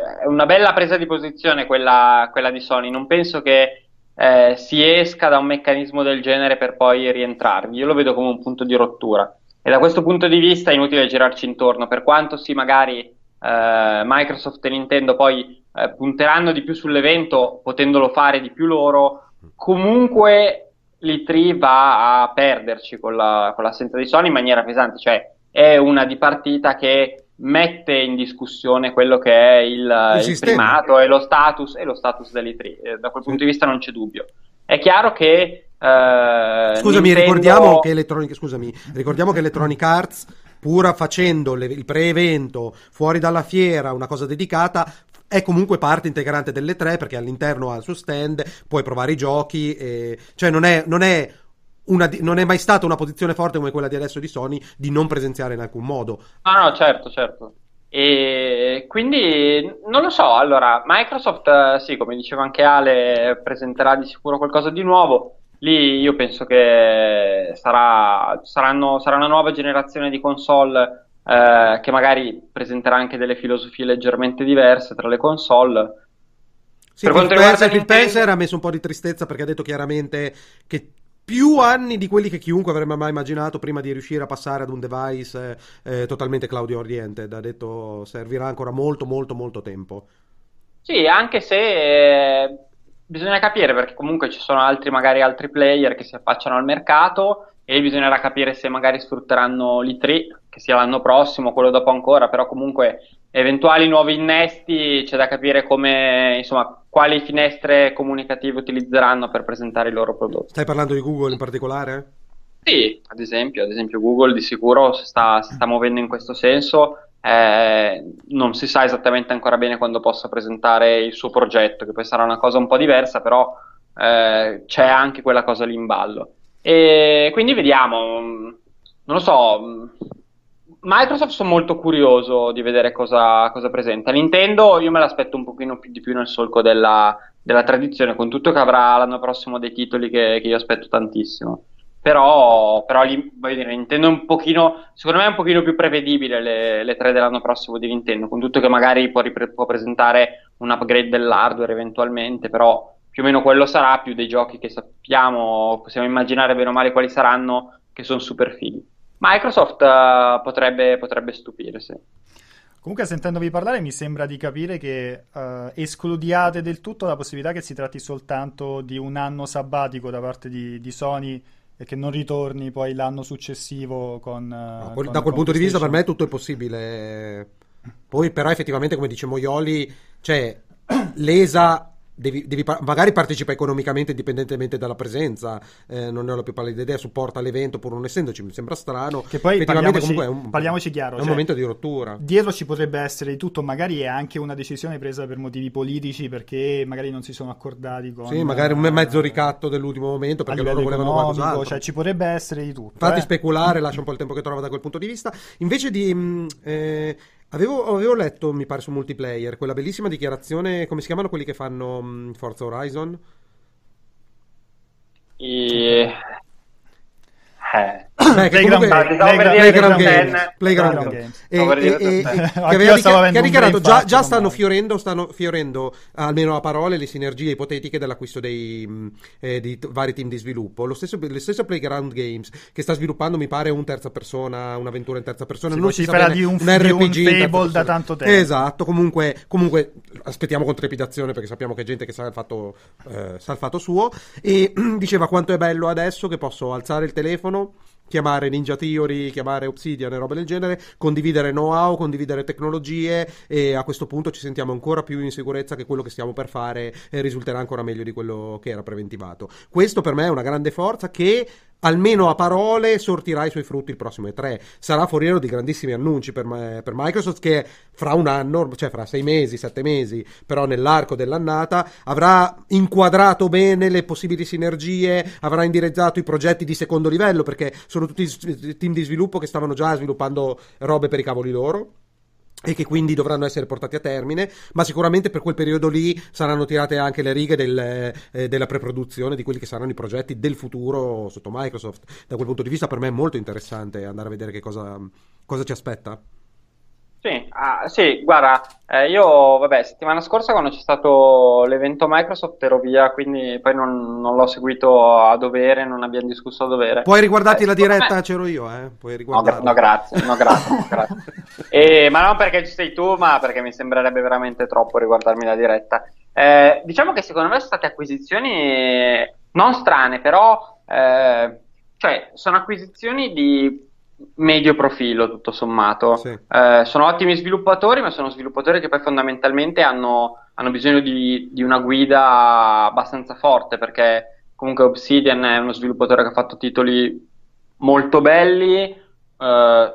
è una bella presa di posizione quella, quella di Sony. Non penso che eh, si esca da un meccanismo del genere per poi rientrarvi. Io lo vedo come un punto di rottura. E da questo punto di vista è inutile girarci intorno, per quanto sì, magari eh, Microsoft e Nintendo poi eh, punteranno di più sull'evento, potendolo fare di più loro, comunque l'E3 va a perderci con, la, con l'assenza di Sony in maniera pesante, cioè è una di partita che mette in discussione quello che è il, il, il primato e lo status, e lo status dell'E3. Eh, da quel punto di vista non c'è dubbio. È chiaro che. Eh, scusami, Nintendo... ricordiamo, che Electronic, scusami, ricordiamo che Electronic Arts, pur facendo le, il pre-evento fuori dalla fiera, una cosa dedicata, è comunque parte integrante delle tre perché all'interno ha il suo stand, puoi provare i giochi, e... cioè non è, non è una, non è mai stata una posizione forte come quella di adesso di Sony di non presenziare in alcun modo. Ah, no, certo, certo. E quindi non lo so. Allora, Microsoft, sì, come diceva anche Ale, presenterà di sicuro qualcosa di nuovo. Lì io penso che sarà, saranno, sarà una nuova generazione di console eh, che magari presenterà anche delle filosofie leggermente diverse tra le console. Sì, per Phil, Spencer, Phil Spencer ha messo un po' di tristezza perché ha detto chiaramente che più anni di quelli che chiunque avrebbe mai immaginato prima di riuscire a passare ad un device eh, eh, totalmente cloud oriented. Ha detto servirà ancora molto, molto, molto tempo. Sì, anche se eh, bisogna capire perché comunque ci sono altri, magari altri player che si affacciano al mercato e bisognerà capire se magari sfrutteranno l'I3, che sia l'anno prossimo, quello dopo ancora, però comunque eventuali nuovi innesti c'è da capire come, insomma, quali finestre comunicative utilizzeranno per presentare i loro prodotti. Stai parlando di Google in particolare? Sì, ad esempio, ad esempio Google di sicuro si sta, si sta muovendo in questo senso. Eh, non si sa esattamente ancora bene quando possa presentare il suo progetto, che poi sarà una cosa un po' diversa, però eh, c'è anche quella cosa lì in ballo. E quindi vediamo, non lo so, Microsoft sono molto curioso di vedere cosa, cosa, presenta. Nintendo io me l'aspetto un pochino più di più nel solco della, della tradizione, con tutto che avrà l'anno prossimo dei titoli che, che io aspetto tantissimo. Però, però voglio dire, Nintendo è un pochino, secondo me è un pochino più prevedibile le, le tre dell'anno prossimo di Nintendo, con tutto che magari può, ripre- può presentare un upgrade dell'hardware eventualmente, però più o meno quello sarà, più dei giochi che sappiamo, possiamo immaginare bene o male quali saranno, che sono super fighi. Microsoft uh, potrebbe, potrebbe stupire, sì. Comunque, sentendovi parlare, mi sembra di capire che uh, escludiate del tutto la possibilità che si tratti soltanto di un anno sabbatico da parte di, di Sony e che non ritorni poi l'anno successivo con. Uh, no, con da quel punto di vista, per me tutto è possibile. Poi, però, effettivamente, come dice Moioli, cioè, l'ESA Devi, devi, magari partecipa economicamente indipendentemente dalla presenza, eh, non ne ho la più pallida idea, supporta l'evento pur non essendoci, mi sembra strano. Che poi effettivamente parliamoci, comunque è un, parliamoci chiaro, è un cioè, momento di rottura. Dietro ci potrebbe essere di tutto, magari è anche una decisione presa per motivi politici perché magari non si sono accordati con... Sì, magari un mezzo ricatto dell'ultimo momento perché loro volevano qualcos'altro. Cioè ci potrebbe essere di tutto. Fatti eh? speculare, lascia un po' il tempo che trova da quel punto di vista. Invece di... Mh, mm, eh, Avevo, avevo, letto, mi pare, su multiplayer, quella bellissima dichiarazione, come si chiamano quelli che fanno um, Forza Horizon? I... Eh. Beh, Playground, comunque, Playground, Games, Playground Games. E, e, e, che che ha dichiarato già, già stanno, fiorendo, stanno fiorendo, almeno a parole, le sinergie ipotetiche dell'acquisto dei, mm, eh, dei t- vari team di sviluppo. Lo stesso, lo stesso, Playground Games che sta sviluppando, mi pare, un terza persona, un'avventura in terza persona. Si non si parla di un, un RPG di un Fable da tanto tempo. Esatto, comunque, comunque aspettiamo con trepidazione perché sappiamo che è gente che sa il fatto, eh, sa il fatto suo. E diceva quanto è bello adesso che posso alzare il telefono chiamare Ninja Theory, chiamare Obsidian e roba del genere, condividere know-how, condividere tecnologie e a questo punto ci sentiamo ancora più in sicurezza che quello che stiamo per fare eh, risulterà ancora meglio di quello che era preventivato. Questo per me è una grande forza che almeno a parole sortirà i suoi frutti il prossimo E3. Sarà foriero di grandissimi annunci per, per, Microsoft che fra un anno, cioè fra sei mesi, sette mesi, però nell'arco dell'annata, avrà inquadrato bene le possibili sinergie, avrà indirizzato i progetti di secondo livello perché sono tutti team di sviluppo che stavano già sviluppando robe per i cavoli loro e che quindi dovranno essere portati a termine, ma sicuramente per quel periodo lì saranno tirate anche le righe del, eh, della preproduzione di quelli che saranno i progetti del futuro sotto Microsoft. Da quel punto di vista per me è molto interessante andare a vedere che cosa, cosa ci aspetta. Sì, ah, sì guarda, eh, io vabbè, settimana scorsa quando c'è stato l'evento Microsoft ero via, quindi poi non, non l'ho seguito a dovere, non abbiamo discusso a dovere. Puoi riguardarti eh, la diretta, me... c'ero io, eh? Puoi riguardarla. No, no, grazie, no, grazie, no, grazie. E, ma non perché ci sei tu, ma perché mi sembrerebbe veramente troppo riguardarmi la diretta. Eh, diciamo che secondo me sono state acquisizioni non strane, però eh, cioè, sono acquisizioni di medio profilo tutto sommato. Sì. Eh, sono ottimi sviluppatori, ma sono sviluppatori che poi fondamentalmente hanno, hanno bisogno di, di, una guida abbastanza forte perché comunque Obsidian è uno sviluppatore che ha fatto titoli molto belli. Eh,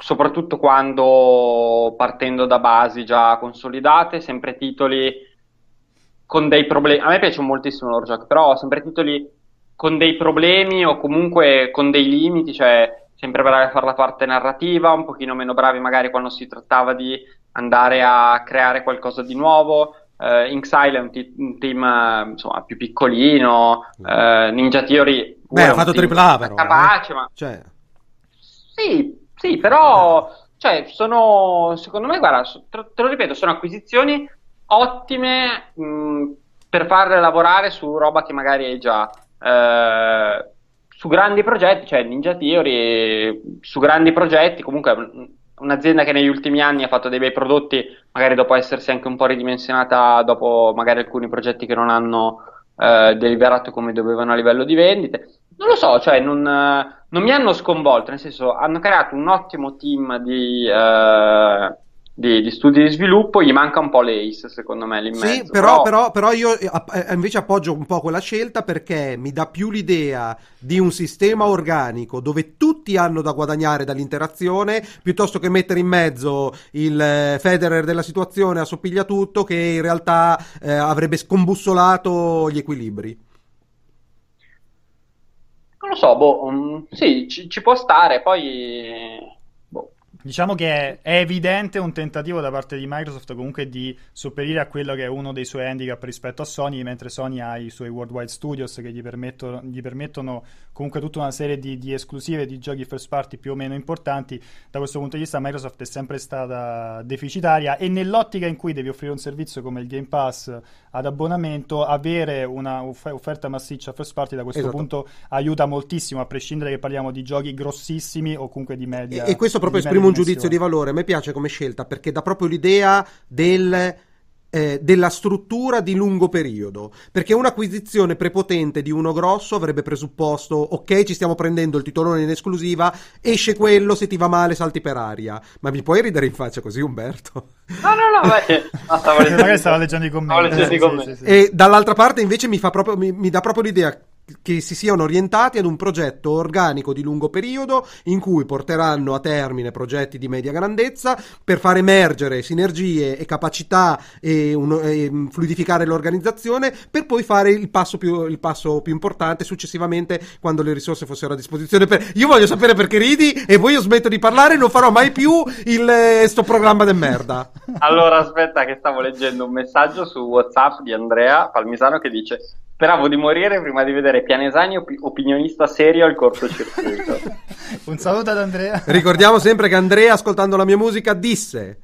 soprattutto quando partendo da basi già consolidate, sempre titoli con dei problemi. A me piace moltissimo loro giochi, però sempre titoli con dei problemi o comunque con dei limiti, cioè sempre bravi a fare la parte narrativa, un pochino meno bravi magari quando si trattava di andare a creare qualcosa di nuovo. Uh, Inxile è un, t- un team insomma, più piccolino, uh, Ninja Theory Beh, ha fatto AAA però. Capace, eh? ma... Cioè... Sì, sì, però cioè, sono, secondo me, guarda, te, lo ripeto, sono acquisizioni ottime mh, per farle lavorare su roba che magari hai già. Uh, su grandi progetti, cioè Ninja Theory, su grandi progetti, comunque un'azienda che negli ultimi anni ha fatto dei bei prodotti, magari dopo essersi anche un po' ridimensionata dopo magari alcuni progetti che non hanno eh, deliberato come dovevano a livello di vendite. Non lo so, cioè non, non mi hanno sconvolto, nel senso hanno creato un ottimo team di... Eh, di, di, studi di sviluppo, gli manca un po' l'ACE, secondo me, lì Sì, però, però... però, io eh, eh, invece appoggio un po' quella scelta perché mi dà più l'idea di un sistema organico dove tutti hanno da guadagnare dall'interazione, piuttosto che mettere in mezzo il eh, Federer della situazione a soppiglia tutto, che in realtà eh, avrebbe scombussolato gli equilibri. Non lo so, boh, um, sì, ci, ci può stare, poi Diciamo che è evidente un tentativo da parte di Microsoft comunque di sopperire a quello che è uno dei suoi handicap rispetto a Sony, mentre Sony ha i suoi Worldwide Studios che gli permettono, gli permettono comunque tutta una serie di, di, esclusive di giochi first party più o meno importanti. Da questo punto di vista Microsoft è sempre stata deficitaria e nell'ottica in cui devi offrire un servizio come il Game Pass ad abbonamento, avere una offerta massiccia first party da questo esatto. punto aiuta moltissimo, a prescindere che parliamo di giochi grossissimi o comunque di media. E, e questo proprio esprime un giudizio di valore. A me piace come scelta perché dà proprio l'idea del eh, della struttura di lungo periodo. Perché un'acquisizione prepotente di uno grosso avrebbe presupposto: ok, ci stiamo prendendo il titolone in esclusiva, esce quello, se ti va male salti per aria. Ma mi puoi ridere in faccia così, Umberto? No, no, no, beh, no stavo leggendo, stavo leggendo i commenti. Leggendo i commenti. Sì, sì, sì. E dall'altra parte invece mi, proprio, mi, mi dà proprio l'idea che si siano orientati ad un progetto organico di lungo periodo in cui porteranno a termine progetti di media grandezza per far emergere sinergie e capacità e, un, e fluidificare l'organizzazione per poi fare il passo, più, il passo, più, importante successivamente quando le risorse fossero a disposizione. Per... Io voglio sapere perché ridi e poi io smetto di parlare e non farò mai più il, eh, sto programma de merda. Allora aspetta che stavo leggendo un messaggio su WhatsApp di Andrea Palmisano che dice Speravo di morire prima di vedere Pianesani op- opinionista serio al cortocircuito. Un saluto ad Andrea. Ricordiamo sempre che Andrea, ascoltando la mia musica, disse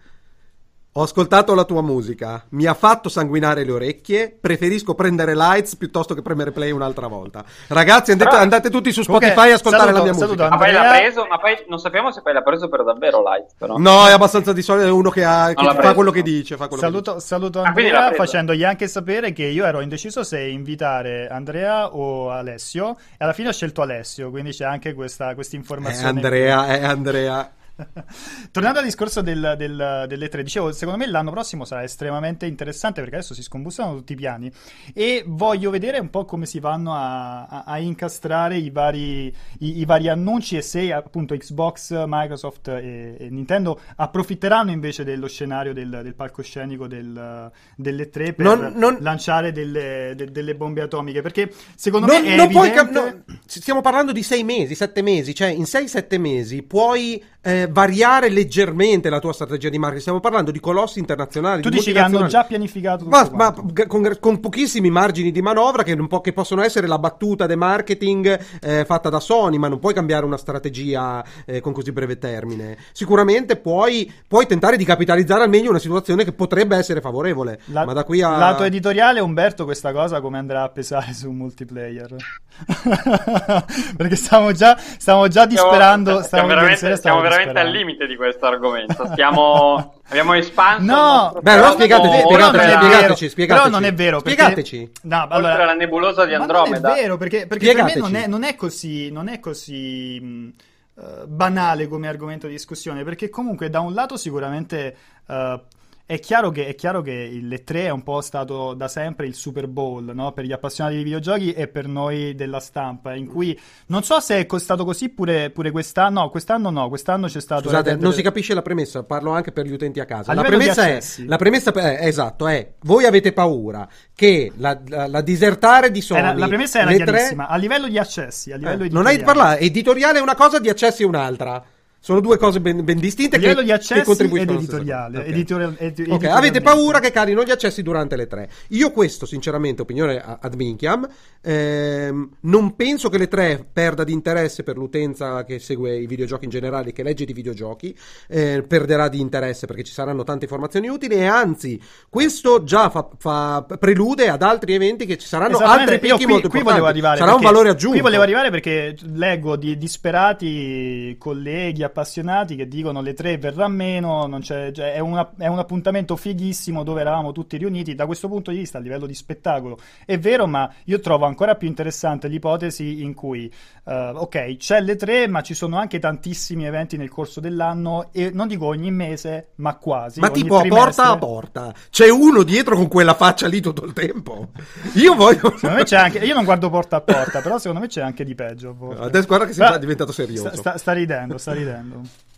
ho ascoltato la tua musica, mi ha fatto sanguinare le orecchie, preferisco prendere lights piuttosto che premere play un'altra volta. Ragazzi, andate, Però, andate tutti su Spotify okay, a ascoltare saluto, la mia musica. Ma poi l'ha preso, ma poi non sappiamo se poi l'ha preso per davvero lights. Però. No, è abbastanza di solito uno che, ha, che fa preso, quello che dice. Quello saluto, che dice. saluto ah, Andrea ah, facendogli anche sapere che io ero indeciso se invitare Andrea o Alessio e alla fine ho scelto Alessio, quindi c'è anche questa informazione. È Andrea, è Andrea. Tornando al discorso del, del, delle tre, dicevo, secondo me l'anno prossimo sarà estremamente interessante perché adesso si scombussano tutti i piani e voglio vedere un po' come si vanno a, a, a incastrare i vari, i, i vari, annunci e se appunto Xbox, Microsoft e, e Nintendo approfitteranno invece dello scenario del, del palcoscenico del, delle tre per non, non... lanciare delle, de, delle, bombe atomiche perché secondo non, me è non evidente... Puoi, stiamo parlando di sei mesi, sette mesi, cioè in sei, sette mesi puoi eh, variare leggermente la tua strategia di marketing. Stiamo parlando di colossi internazionali. Tu di dici che hanno già pianificato tutto Ma, ma con, con pochissimi margini di manovra che, non po- che possono essere la battuta del marketing eh, fatta da Sony, ma non puoi cambiare una strategia eh, con così breve termine. Sicuramente puoi, puoi tentare di capitalizzare al meglio una situazione che potrebbe essere favorevole. La- ma da qui a. Lato editoriale, Umberto, questa cosa come andrà a pesare su un multiplayer? Perché stiamo già, stiamo già disperando. Stiamo, stiamo stiamo veramente, stiamo veramente al limite di questo argomento. Stiamo, abbiamo espanso. No! Beh, allora fenomeno spiegate- oltre Però non è spiegateci, vero. spiegateci, spiegateci. Però non è vero. perché- Spiegateci. No, oltre allora, la nebulosa di Andromeda. non è vero, perché, perché per me Spiegateci. non è, non è così, non è così mh, eh, banale come argomento di discussione, perché comunque da un lato sicuramente eh, è, chiaro che, è chiaro che il 3 è un po' stato da sempre il Super Bowl no? per gli appassionati di videogiochi e per noi della stampa, in cui non so se è costato così pure, pure quest'anno, no, quest'anno no, quest'anno c'è stato... Scusate, non si capisce la premessa, parlo anche per gli utenti a casa. A la premessa è, la premessa è, esatto, è voi avete paura che la, la- la disertare di Sony Era- la premessa era le tre- chiarissima, a livello di accessi, a livello Eh, non hai parlare, editoriale è una cosa, di accessi è un'altra. Sono due cose ben, ben distinte livello che, di che accessi ed contribuiscono editoriale. cosa. Ok. editorial- edi- Ok, editorialmente. avete paura che calino gli accessi durante le tre. Io questo, sinceramente, opinione ad minchiam, ehm, non penso che le tre perda di interesse per l'utenza che segue i videogiochi in generale, che legge di videogiochi, eh, perderà di interesse perché ci saranno tante informazioni utili e anzi, questo già fa, fa- prelude ad altri eventi che ci saranno altri picchi qui, molto qui importanti. Sarà un valore aggiunto. Qui volevo arrivare perché leggo di disperati colleghi appassionati che dicono le tre verrà meno, non c'è- cioè, è, una- è un appuntamento fighissimo dove eravamo tutti riuniti. Da questo punto di vista, a livello di spettacolo, è vero, ma io trovo ancora più interessante l'ipotesi in cui, eh, ok, c'è le tre, ma ci sono anche tantissimi eventi nel corso dell'anno e non dico ogni mese, ma quasi. Ma tipo trimestre. porta a porta. C'è uno dietro con quella faccia lì tutto il tempo. Io voglio. Secondo me c'è anche. Io non guardo porta a porta, però secondo me c'è anche di peggio. Adesso guarda che si Però- diventato serioso. Sta, sta- sta ridendo, sta ridendo.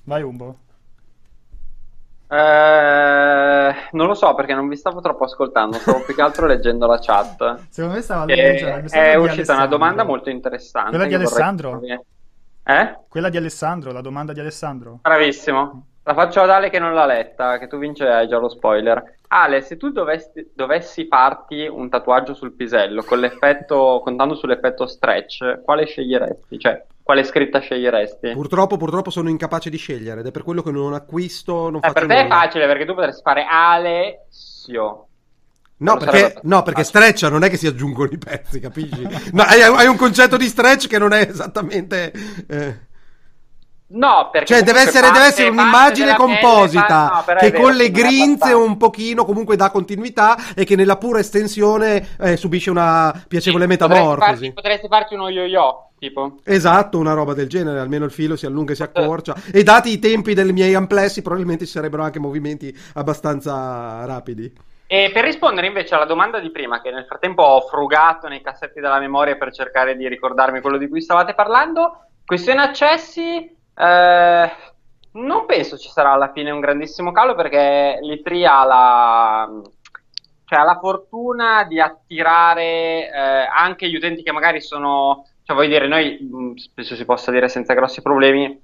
Vai Umbo. Eh, non lo so perché non vi stavo troppo ascoltando, stavo più che altro leggendo la chat. Secondo me stava E leggendo. sembra è uscita una Alessandro. domanda molto interessante. Quella di vorrei Alessandro? farvi. Eh? Quella di Alessandro, la domanda di Alessandro. Bravissimo. La faccio ad Ale che non l'ha letta, che tu vince hai già lo spoiler. Ale, se tu dovessi, dovessi farti un tatuaggio sul pisello con l'effetto, contando sull'effetto stretch, quale sceglieresti? Cioè, quale scritta sceglieresti? Purtroppo, purtroppo sono incapace di scegliere ed è per quello che non acquisto, non Eh, per te è nulla. facile perché tu potresti fare Alessio. No, perché, no, perché stretch non è che si aggiungono i pezzi, capisci? No, hai, hai un concetto di stretch che non è esattamente... eh. No, perché Cioè, deve essere, deve parte- essere parte un'immagine pelle, composita fa- no, è che vero, con le è grinze un pochino comunque dà continuità e che nella pura estensione eh, subisce una piacevole Potresti metamorfosi. potresti farti uno yo-yo, tipo. Esatto, una roba del genere, almeno il filo si allunga e si accorcia. E dati i tempi dei miei amplessi, probabilmente ci sarebbero anche movimenti abbastanza rapidi. E per rispondere invece alla domanda di prima, che nel frattempo ho frugato nei cassetti della memoria per cercare di ricordarmi quello di cui stavate parlando, questione accessi, eh, non penso ci sarà alla fine un grandissimo calo perché l'E3 ha la, cioè ha la fortuna di attirare eh, anche gli utenti che magari sono, cioè voglio dire, noi mh, penso si possa dire senza grossi problemi,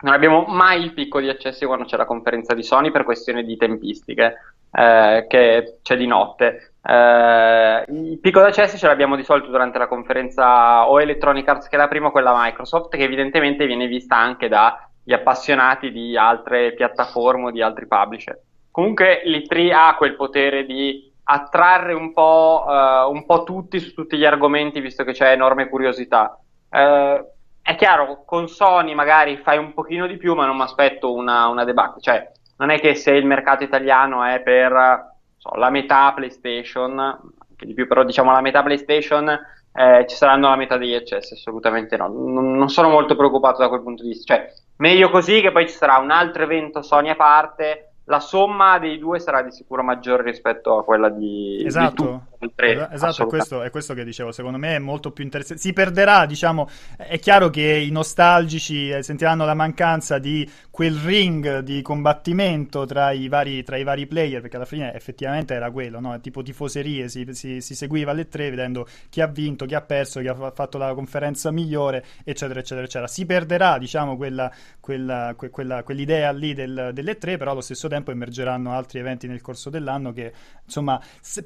non abbiamo mai il picco di accessi quando c'è la conferenza di Sony per questione di tempistiche, eh, che c'è di notte. Eh, il picco di accessi ce l'abbiamo di solito durante la conferenza o Electronic Arts, che è la prima, o quella Microsoft, che evidentemente viene vista anche dagli appassionati di altre piattaforme o di altri publisher. Comunque l'E3 ha quel potere di attrarre un po', eh, un po' tutti su tutti gli argomenti, visto che c'è enorme curiosità. Eh, è chiaro, con Sony magari fai un pochino di più, ma non mi aspetto una, una debacle. Cioè, non è che se il mercato italiano è per so, la metà PlayStation, anche di più, però diciamo la metà PlayStation, eh, ci saranno la metà degli accessi, assolutamente no. Non, non sono molto preoccupato da quel punto di vista. Cioè, meglio così che poi ci sarà un altro evento Sony a parte la somma dei due sarà di sicuro maggiore rispetto a quella di, esatto, di tre, esatto è, questo, è questo che dicevo secondo me è molto più interessante si perderà diciamo è chiaro che i nostalgici eh, sentiranno la mancanza di quel ring di combattimento tra i vari, tra i vari player perché alla fine effettivamente era quello no? tipo tifoserie si, si, si, seguiva alle tre vedendo chi ha vinto chi ha perso chi ha fatto la conferenza migliore eccetera eccetera eccetera. Si perderà diciamo quella, quella, quella, quell'idea lì del, delle tre però allo stesso tempo tempo emergeranno altri eventi nel corso dell'anno che, insomma,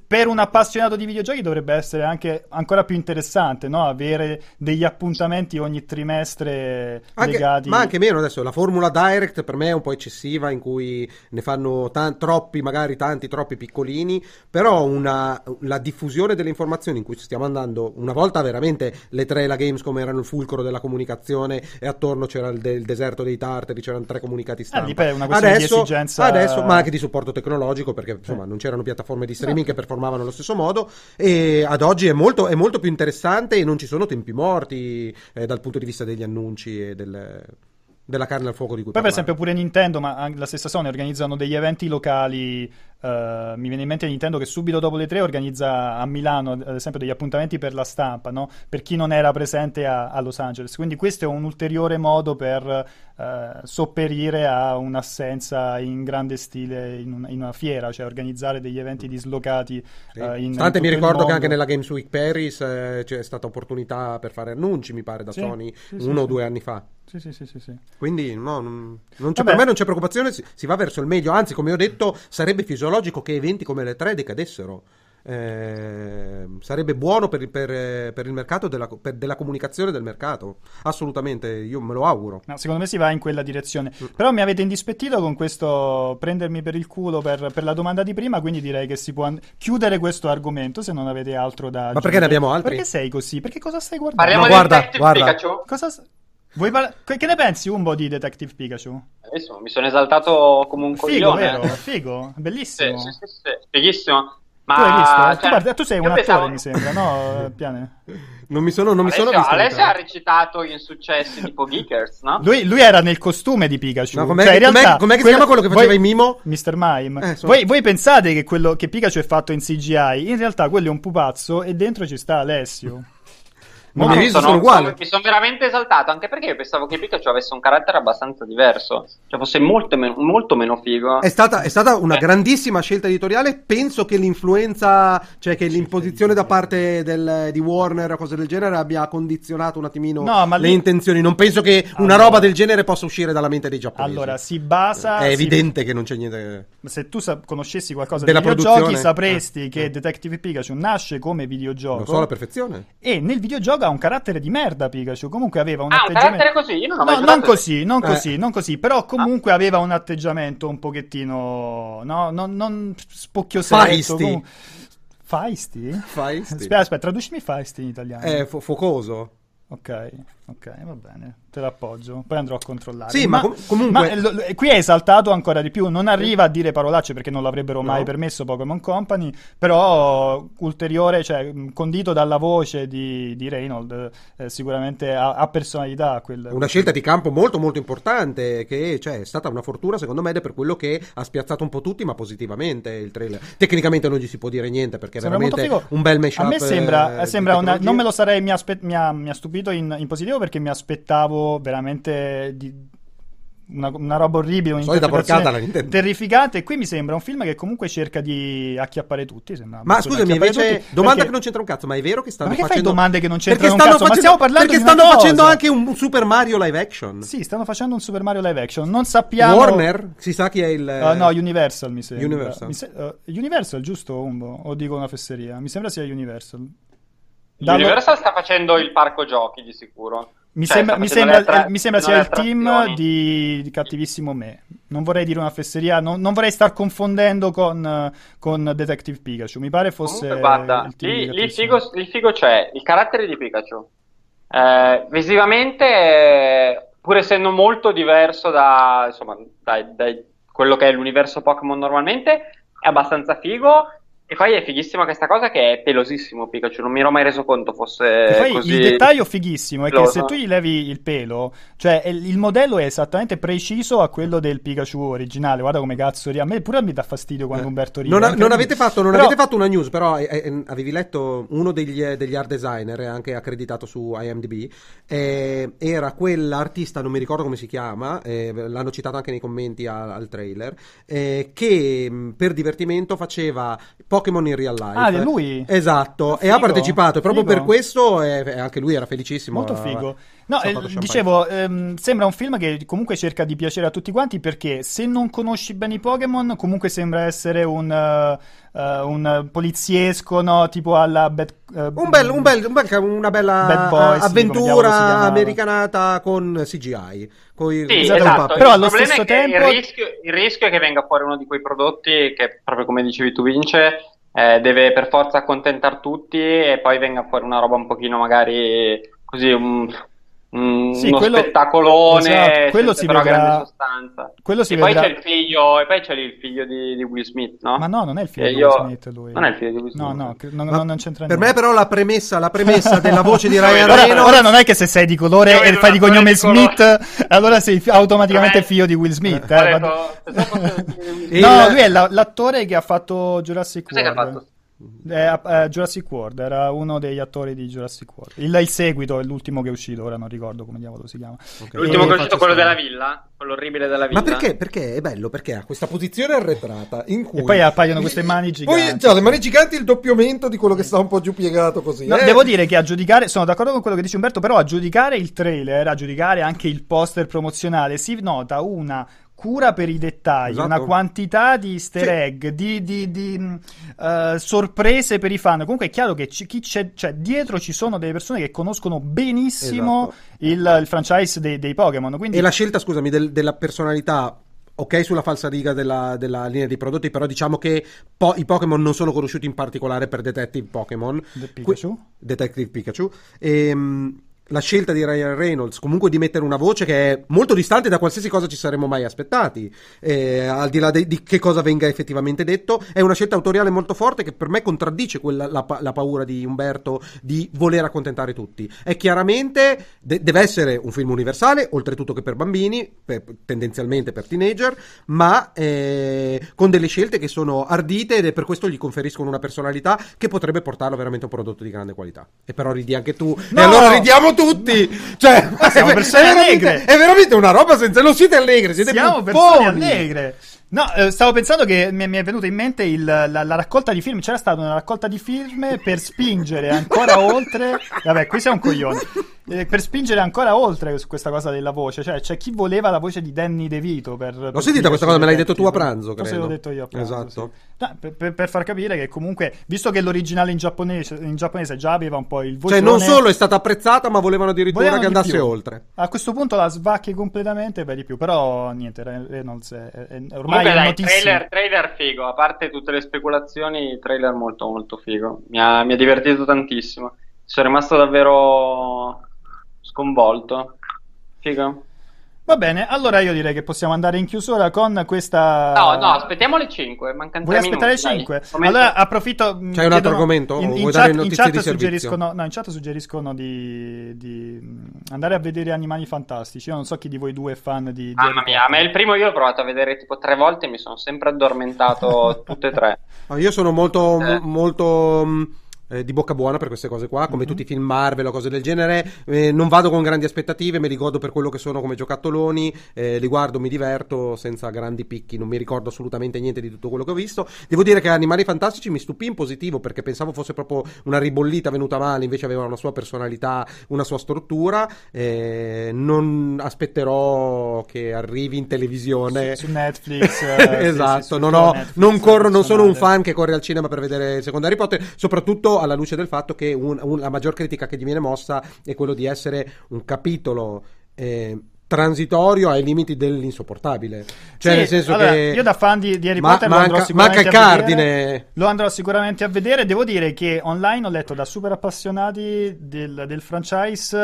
per un appassionato di videogiochi dovrebbe essere anche ancora più interessante, no? Avere degli appuntamenti ogni trimestre anche, legati... Ma anche meno adesso, la formula Direct per me è un po' eccessiva in cui ne fanno t- troppi, magari tanti, troppi piccolini, però una, la diffusione delle informazioni in cui stiamo andando, una volta veramente le tre, la Gamescom erano il fulcro della comunicazione e attorno c'era il, de- il deserto dei tartari, c'erano tre comunicati stampa. Eh, dipende, una questione adesso, di esigenza adesso, ma anche di supporto tecnologico, perché insomma non c'erano piattaforme di streaming che performavano allo stesso modo. E ad oggi è molto, è molto più interessante e non ci sono tempi morti eh, dal punto di vista degli annunci e del della carne al fuoco di cui Poi, parlare. per esempio, pure Nintendo, ma la stessa Sony organizzano degli eventi locali. Uh, mi viene in mente Nintendo che subito dopo le tre organizza a Milano, ad esempio, degli appuntamenti per la stampa, no? per chi non era presente a, a, Los Angeles. Quindi, questo è un ulteriore modo per uh, sopperire a un'assenza in grande stile in una, in una, fiera, cioè organizzare degli eventi dislocati. Sì. Uh, in, Stante in mi ricordo che anche nella Games Week Paris eh, c'è stata opportunità per fare annunci, mi pare, da Sì, Sony sì, uno o due anni fa. Sì, sì, sì, sì. Quindi no, non, non per me non c'è preoccupazione, si, si va verso il meglio. Anzi, come ho detto, sarebbe fisiologico che eventi come le tre decadessero. Eh, sarebbe buono per, il- per- per il mercato della, per- della comunicazione del mercato. Assolutamente, io me lo auguro. No, secondo me si va in quella direzione. Mm. Però mi avete indispettito con questo prendermi per il culo per, per la domanda di prima, quindi direi che si può an- chiudere questo argomento se non avete altro da Ma perché ne abbiamo altri? Perché sei così? Perché cosa stai guardando? Parliamo No, di guarda, guarda. Cosa s- Vuoi par- che che ne pensi un po' di Detective Pikachu? Adesso mi sono esaltato come un Figo, coglione. vero? Figo, Sì, bellissimo. sì, sì, sì, fighissimo. Ma Tu hai visto? tu, cioè, guarda, tu sei un attore, pensavo- mi sembra, no, Piane? Non mi sono, non mi sono visto. Alessio ha recitato in successi tipo Geekers, no? Lui, lui era nel costume di Pikachu. No, com'è- Cioè, in com'è- realtà, com'è che si quella- chiama quello che faceva i Mimo? Mr. Mime. Eh, so- voi, voi pensate che, quello, che Pikachu è fatto in CGI? In realtà quello è un pupazzo e dentro ci sta Alessio. No, mi sono sono- uguale. mi sono veramente esaltato, anche perché io pensavo che Pikachu avesse un carattere abbastanza diverso. Cioè fosse molto meno, molto meno figo. È stata, è stata una Eh. grandissima scelta editoriale. Penso che l'influenza, cioè che l'imposizione da parte del- di Warner o cose del genere abbia condizionato un attimino No, le lì- intenzioni. Non penso che una Allora- roba del genere possa uscire dalla mente dei giapponesi. Allora, si basa... è si- evidente che non c'è niente. Se tu sa- conoscessi qualcosa Della di videogiochi, produzione? sapresti Eh, che eh. Detective Pikachu nasce come videogioco Lo so alla perfezione. e nel videogioco ha un carattere di merda Pikachu. Comunque aveva un Ah, un atteggiamento... carattere così? Io non ho mai No, non così, non Eh. così, non così, però comunque aveva un atteggiamento un pochettino, no, non, non spocchiosetto. Feisty? Feisty. Aspetta, aspetta, traducimi feisty in italiano. È fo- focoso. Ok, ok, va bene, te l'appoggio. Poi andrò a controllare. Sì, ma com- comunque- ma, lo- lo- qui è esaltato ancora di più. Non arriva a dire parolacce perché non l'avrebbero mai No. permesso Pokémon Company. Però ulteriore, cioè, condito dalla voce di, di Reynolds, eh, sicuramente ha, ha personalità. Quel, Una scelta di campo molto molto importante che cioè, è stata una fortuna secondo me ed è per quello che ha spiazzato un po' tutti ma positivamente il trailer. Tecnicamente non gli si può dire niente perché è Sembra molto veramente un bel mashup. A me sembra, eh, sembra una, non me lo sarei, mi, aspe- mi ha, mi ha stupito in, in positivo perché mi aspettavo veramente di una, una roba orribile, un'interpretazione terrificante. E qui mi sembra un film che comunque cerca di acchiappare tutti. sembra Ma scusami, invece, tutti, domanda perché- che non c'entra un cazzo, ma è vero che stanno Ma perché fai facendo domande che non c'entrano un cazzo? Ma facendo- stiamo parlando perché stanno cosa. facendo anche un Super Mario live action. Sì, stanno facendo un Super Mario live action. Non sappiamo. Warner, si sa chi è il Uh, no, Universal mi sembra. Universal. Mi se- uh, Universal, giusto Umbo? O dico una fesseria? Mi sembra sia Universal. Universal sta facendo il parco giochi di sicuro. Mi Cioè, sembra, mi sembra- attra- mi sembra sia il team di, di Cattivissimo Me. Non vorrei dire una fesseria, non, non vorrei star confondendo con, eh, con Detective Pikachu. Mi pare fosse. Comunque, guarda, il team lì, di lì figo, il figo c'è, il carattere di Pikachu. Eh, visivamente, eh, pur essendo molto diverso da, insomma, dai- dai quello che è l'universo Pokémon normalmente, è abbastanza figo E poi è fighissima questa cosa che è pelosissimo Pikachu, non mi ero mai reso conto fosse E poi così... il dettaglio fighissimo è che peloso. se tu gli levi il pelo, cioè il modello è esattamente preciso a quello del Pikachu originale. Guarda come cazzo ri- A me pure mi dà fastidio quando Umberto ride. Non, è non avete fatto, non Però- avete fatto una news, però eh, eh, avevi letto uno degli, eh, degli art designer, eh, anche accreditato su IMDb, eh, era quell'artista, non mi ricordo come si chiama, eh, l'hanno citato anche nei commenti al, al trailer, eh, che per divertimento faceva Pokémon in real life. Ah, è lui? Esatto, Ah, e ha figo, partecipato, proprio figo. per questo eh, eh, anche lui era felicissimo. Molto figo. No, eh, dicevo, ehm, sembra un film che comunque cerca di piacere a tutti quanti perché se non conosci bene i Pokémon, comunque sembra essere un, eh, eh, un poliziesco, no? Tipo alla Bad, eh, Un bel, un bel- un bel- una bella Bad Boys, avventura americanata con CGI. Coi, Sì, Esatto, esatto. però il allo stesso tempo- il rischio, il rischio è che venga fuori uno di quei prodotti che, proprio come dicevi tu, Vince, eh, deve per forza accontentare tutti e poi venga fuori una roba un pochino magari così, un, un- Sì, uno quello- spettacolone, esatto, quello si però vedrà- grande sostanza. quello si e poi vedrà- c'è il figlio, e poi c'è il figlio di, di Will Smith, no? Ma no, non è il figlio E di io- Will Smith, lui. Non è il figlio di Will Smith. No, no, non, Ma non- non c'entra Per niente. me, però, la premessa, la premessa della voce di Ryan Ora, Reynolds. ora non è che se sei di colore Io e fai di cognome di. Smith, allora sei fi- automaticamente me- figlio di Will Smith. Eh, detto, guarda- pensavo fosse- E- No, lui è la- l'attore che ha fatto Jurassic Cos'è che ha World. Eh, eh, Jurassic World era uno degli attori di Jurassic World. Il, il seguito è l'ultimo che è uscito, ora non ricordo come diavolo si chiama. Ok. L'ultimo E- che è uscito, quello della villa? Quello orribile della villa? Ma perché? Perché è bello? Perché ha questa posizione arretrata in cui E poi appaiono queste mani giganti. Poi c'ha le mani giganti il doppiamento di quello che sta un po' giù piegato così. No, eh. devo dire che a giudicare, sono d'accordo con quello che dice Umberto, però a giudicare il trailer, a giudicare anche il poster promozionale, si nota una cura per i dettagli, Esatto. una quantità di easter Sì. egg, di, di- di, eh, sorprese per i fan. Comunque è chiaro che chi c'è, cioè, dietro ci sono delle persone che conoscono benissimo il, il franchise dei, dei Pokémon. Quindi E la scelta, scusami, del- della personalità. Ok, sulla falsariga della, della linea dei prodotti, però diciamo che po- i Pokémon non sono conosciuti in particolare per Detective Pokémon. Pikachu? Detective Pikachu. Ehm, la scelta di Ryan Reynolds comunque di mettere una voce che è molto distante da qualsiasi cosa ci saremmo mai aspettati, eh, al di là de- di che cosa venga effettivamente detto, è una scelta autoriale molto forte che per me contraddice quella- la, pa- la paura di Umberto di voler accontentare tutti. È chiaramente, de- deve essere un film universale, oltretutto che per bambini, per- tendenzialmente per teenager, ma eh, con delle scelte che sono ardite ed è per questo gli conferiscono una personalità che potrebbe portarlo veramente a un prodotto di grande qualità. E però ridi anche tu. No! E allora ridiamo tutti! Cioè, siamo è, persone è veramente, allegre. è veramente una roba senza... Non siete allegri, siete Siamo persone allegre. No, eh, stavo pensando che mi, è venuta in mente il- la, la raccolta di film. C'era stata una raccolta di film per spingere ancora oltre. Vabbè, qui sei un coglione. Eh, per spingere ancora oltre su questa cosa della voce. Cioè, c'è chi voleva la voce di Danny DeVito. Per, per sentita questa cosa? Me l'hai detto tu a pranzo, Forse credo. l'ho detto io a pranzo. Esatto. sì. No, per, per- far capire che comunque, visto che l'originale in giapponese, in giapponese già aveva un po' il Cioè, vocione. non solo è stata apprezzata, ma volevano addirittura Volevano che di andasse più. oltre. A questo punto la svacchi completamente per di più, però niente, Re- Reynolds è, è- è ormai Comunque è dai, notissimo. trailer, trailer figo, a parte tutte le speculazioni, trailer molto molto figo. Mi ha, mi ha divertito tantissimo. Sono rimasto davvero sconvolto. Figo. Va bene, allora io direi che possiamo andare in chiusura con questa... No, no, aspettiamo le 5, mancano Vuoi 3 aspettare minuti. le dai. 5? Commenta- Allora approfitto. mh, C'hai un altro argomento? In, in vuoi chat, dare in chat suggeriscono, no, in chat suggeriscono di, di, mh, andare a vedere Animali Fantastici. Io non so chi di voi due è fan di. di Mamma mia, a me Potter. il primo io l'ho provato a vedere tipo tre volte e mi sono sempre addormentato tutte e tre. Ah, Io sono molto, Eh. mo- molto mh, eh, di bocca buona per queste cose qua, come Mhm. tutti i film Marvel o cose del genere. Eh, non vado con grandi aspettative, me li godo per quello che sono come giocattoloni, eh, li guardo, mi diverto senza grandi picchi, non mi ricordo assolutamente niente di tutto quello che ho visto. Devo dire che Animali Fantastici mi stupì in positivo perché pensavo fosse proprio una ribollita venuta male, invece aveva una sua personalità, una sua struttura. Eh, non aspetterò che arrivi in televisione. Su, su Netflix. eh, sì, esatto, sì, su non, ho- Netflix non corro, non sono un fan che corre al cinema per vedere il secondo Harry Potter, soprattutto alla luce del fatto che un- un- la maggior critica che gli viene mossa è quello di essere un capitolo eh, transitorio ai limiti dell'insopportabile. Cioè, Sì, nel senso allora, che. io da fan di, di Harry Ma- Potter manca, manca il cardine. vedere. Lo andrò sicuramente a vedere. Devo dire che online ho letto da super appassionati del, del franchise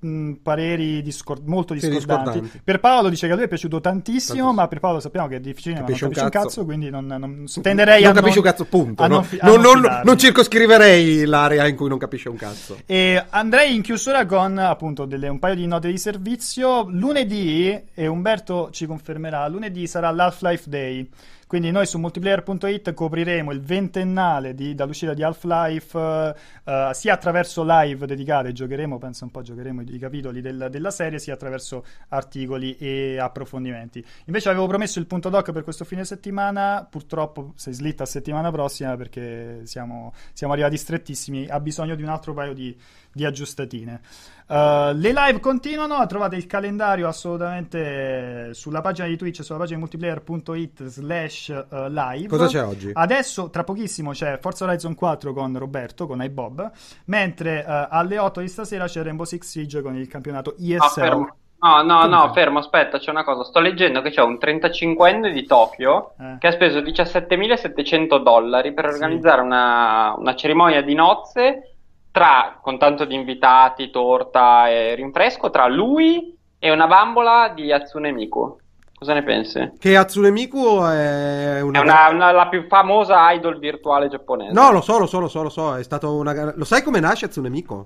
mh, pareri discor- molto Sì, discordanti. discordanti. Per Paolo dice che a lui è piaciuto tantissimo, Tantissimo. ma per Paolo sappiamo che è difficile, ma non Capisce un capisce un cazzo. quindi non, non tenderei non a capisce non- un cazzo, punto. no? non fi- non, non non circoscriverei l'area in cui non capisce un cazzo. E andrei in chiusura con appunto delle- un paio di note di servizio. Lunedì, e Umberto ci confermerà, lunedì sarà l'Half-Life Day. Quindi noi su multiplayer.it copriremo il ventennale di- dall'uscita di Half-Life eh, eh, sia attraverso live dedicate, giocheremo, penso un po' giocheremo i, i capitoli del- della serie, sia attraverso articoli e approfondimenti. Invece avevo promesso il punto doc per questo fine settimana, purtroppo si slitta a settimana prossima perché siamo, siamo arrivati strettissimi, ha bisogno di un altro paio di, di aggiustatine. Uh, le live continuano, trovate il calendario assolutamente sulla pagina di Twitch, sulla pagina di multiplayer.it slash uh, live. Cosa c'è oggi? Adesso, tra pochissimo, c'è Forza Horizon 4 con Roberto, con iBob, mentre uh, alle 8 di stasera c'è Rainbow Six Siege con il campionato ESL. fermo. No, no, no, fermo, aspetta, c'è una cosa. Sto leggendo che c'è un 35enne di Tokyo Eh. che ha speso 17.700 dollari per Sì. organizzare una, una cerimonia di nozze tra, con tanto di invitati, torta e rinfresco, tra lui e una bambola di Hatsune Miku. Cosa ne pensi? Che Hatsune Miku è una. È una, una- la più famosa idol virtuale giapponese. No, lo so, lo so, lo so, lo so. È stato una. Lo sai come nasce Hatsune Miku?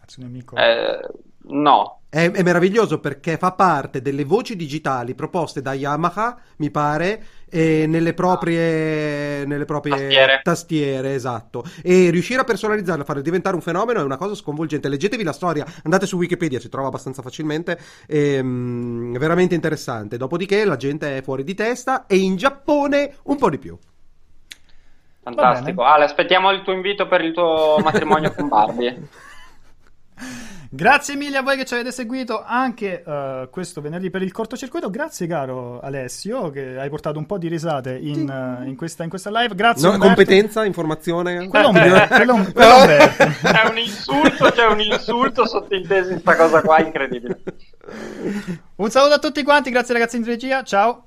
Hatsune Miku. Eh, no. È, è meraviglioso perché fa parte delle voci digitali proposte da Yamaha, mi pare, e nelle proprie, nelle proprie Tastiere. tastiere, esatto. E riuscire a personalizzarla, a farla diventare un fenomeno è una cosa sconvolgente. Leggetevi la storia, andate su Wikipedia, si trova abbastanza facilmente. ehm, È veramente interessante. Dopodiché la gente è fuori di testa e in Giappone un po' di più. Fantastico. Ale, aspettiamo il tuo invito per il tuo matrimonio con Barbie. Grazie mille a voi che ci avete seguito anche eh, questo venerdì per il cortocircuito. Grazie, caro Alessio, che hai portato un po' di risate in, eh, in questa, in questa live. Grazie. No, competenza, informazione. Quello quello un- quello insulto, c'è un insulto sottinteso in sta cosa qua, incredibile. Un saluto a tutti quanti, grazie ragazzi in regia, ciao.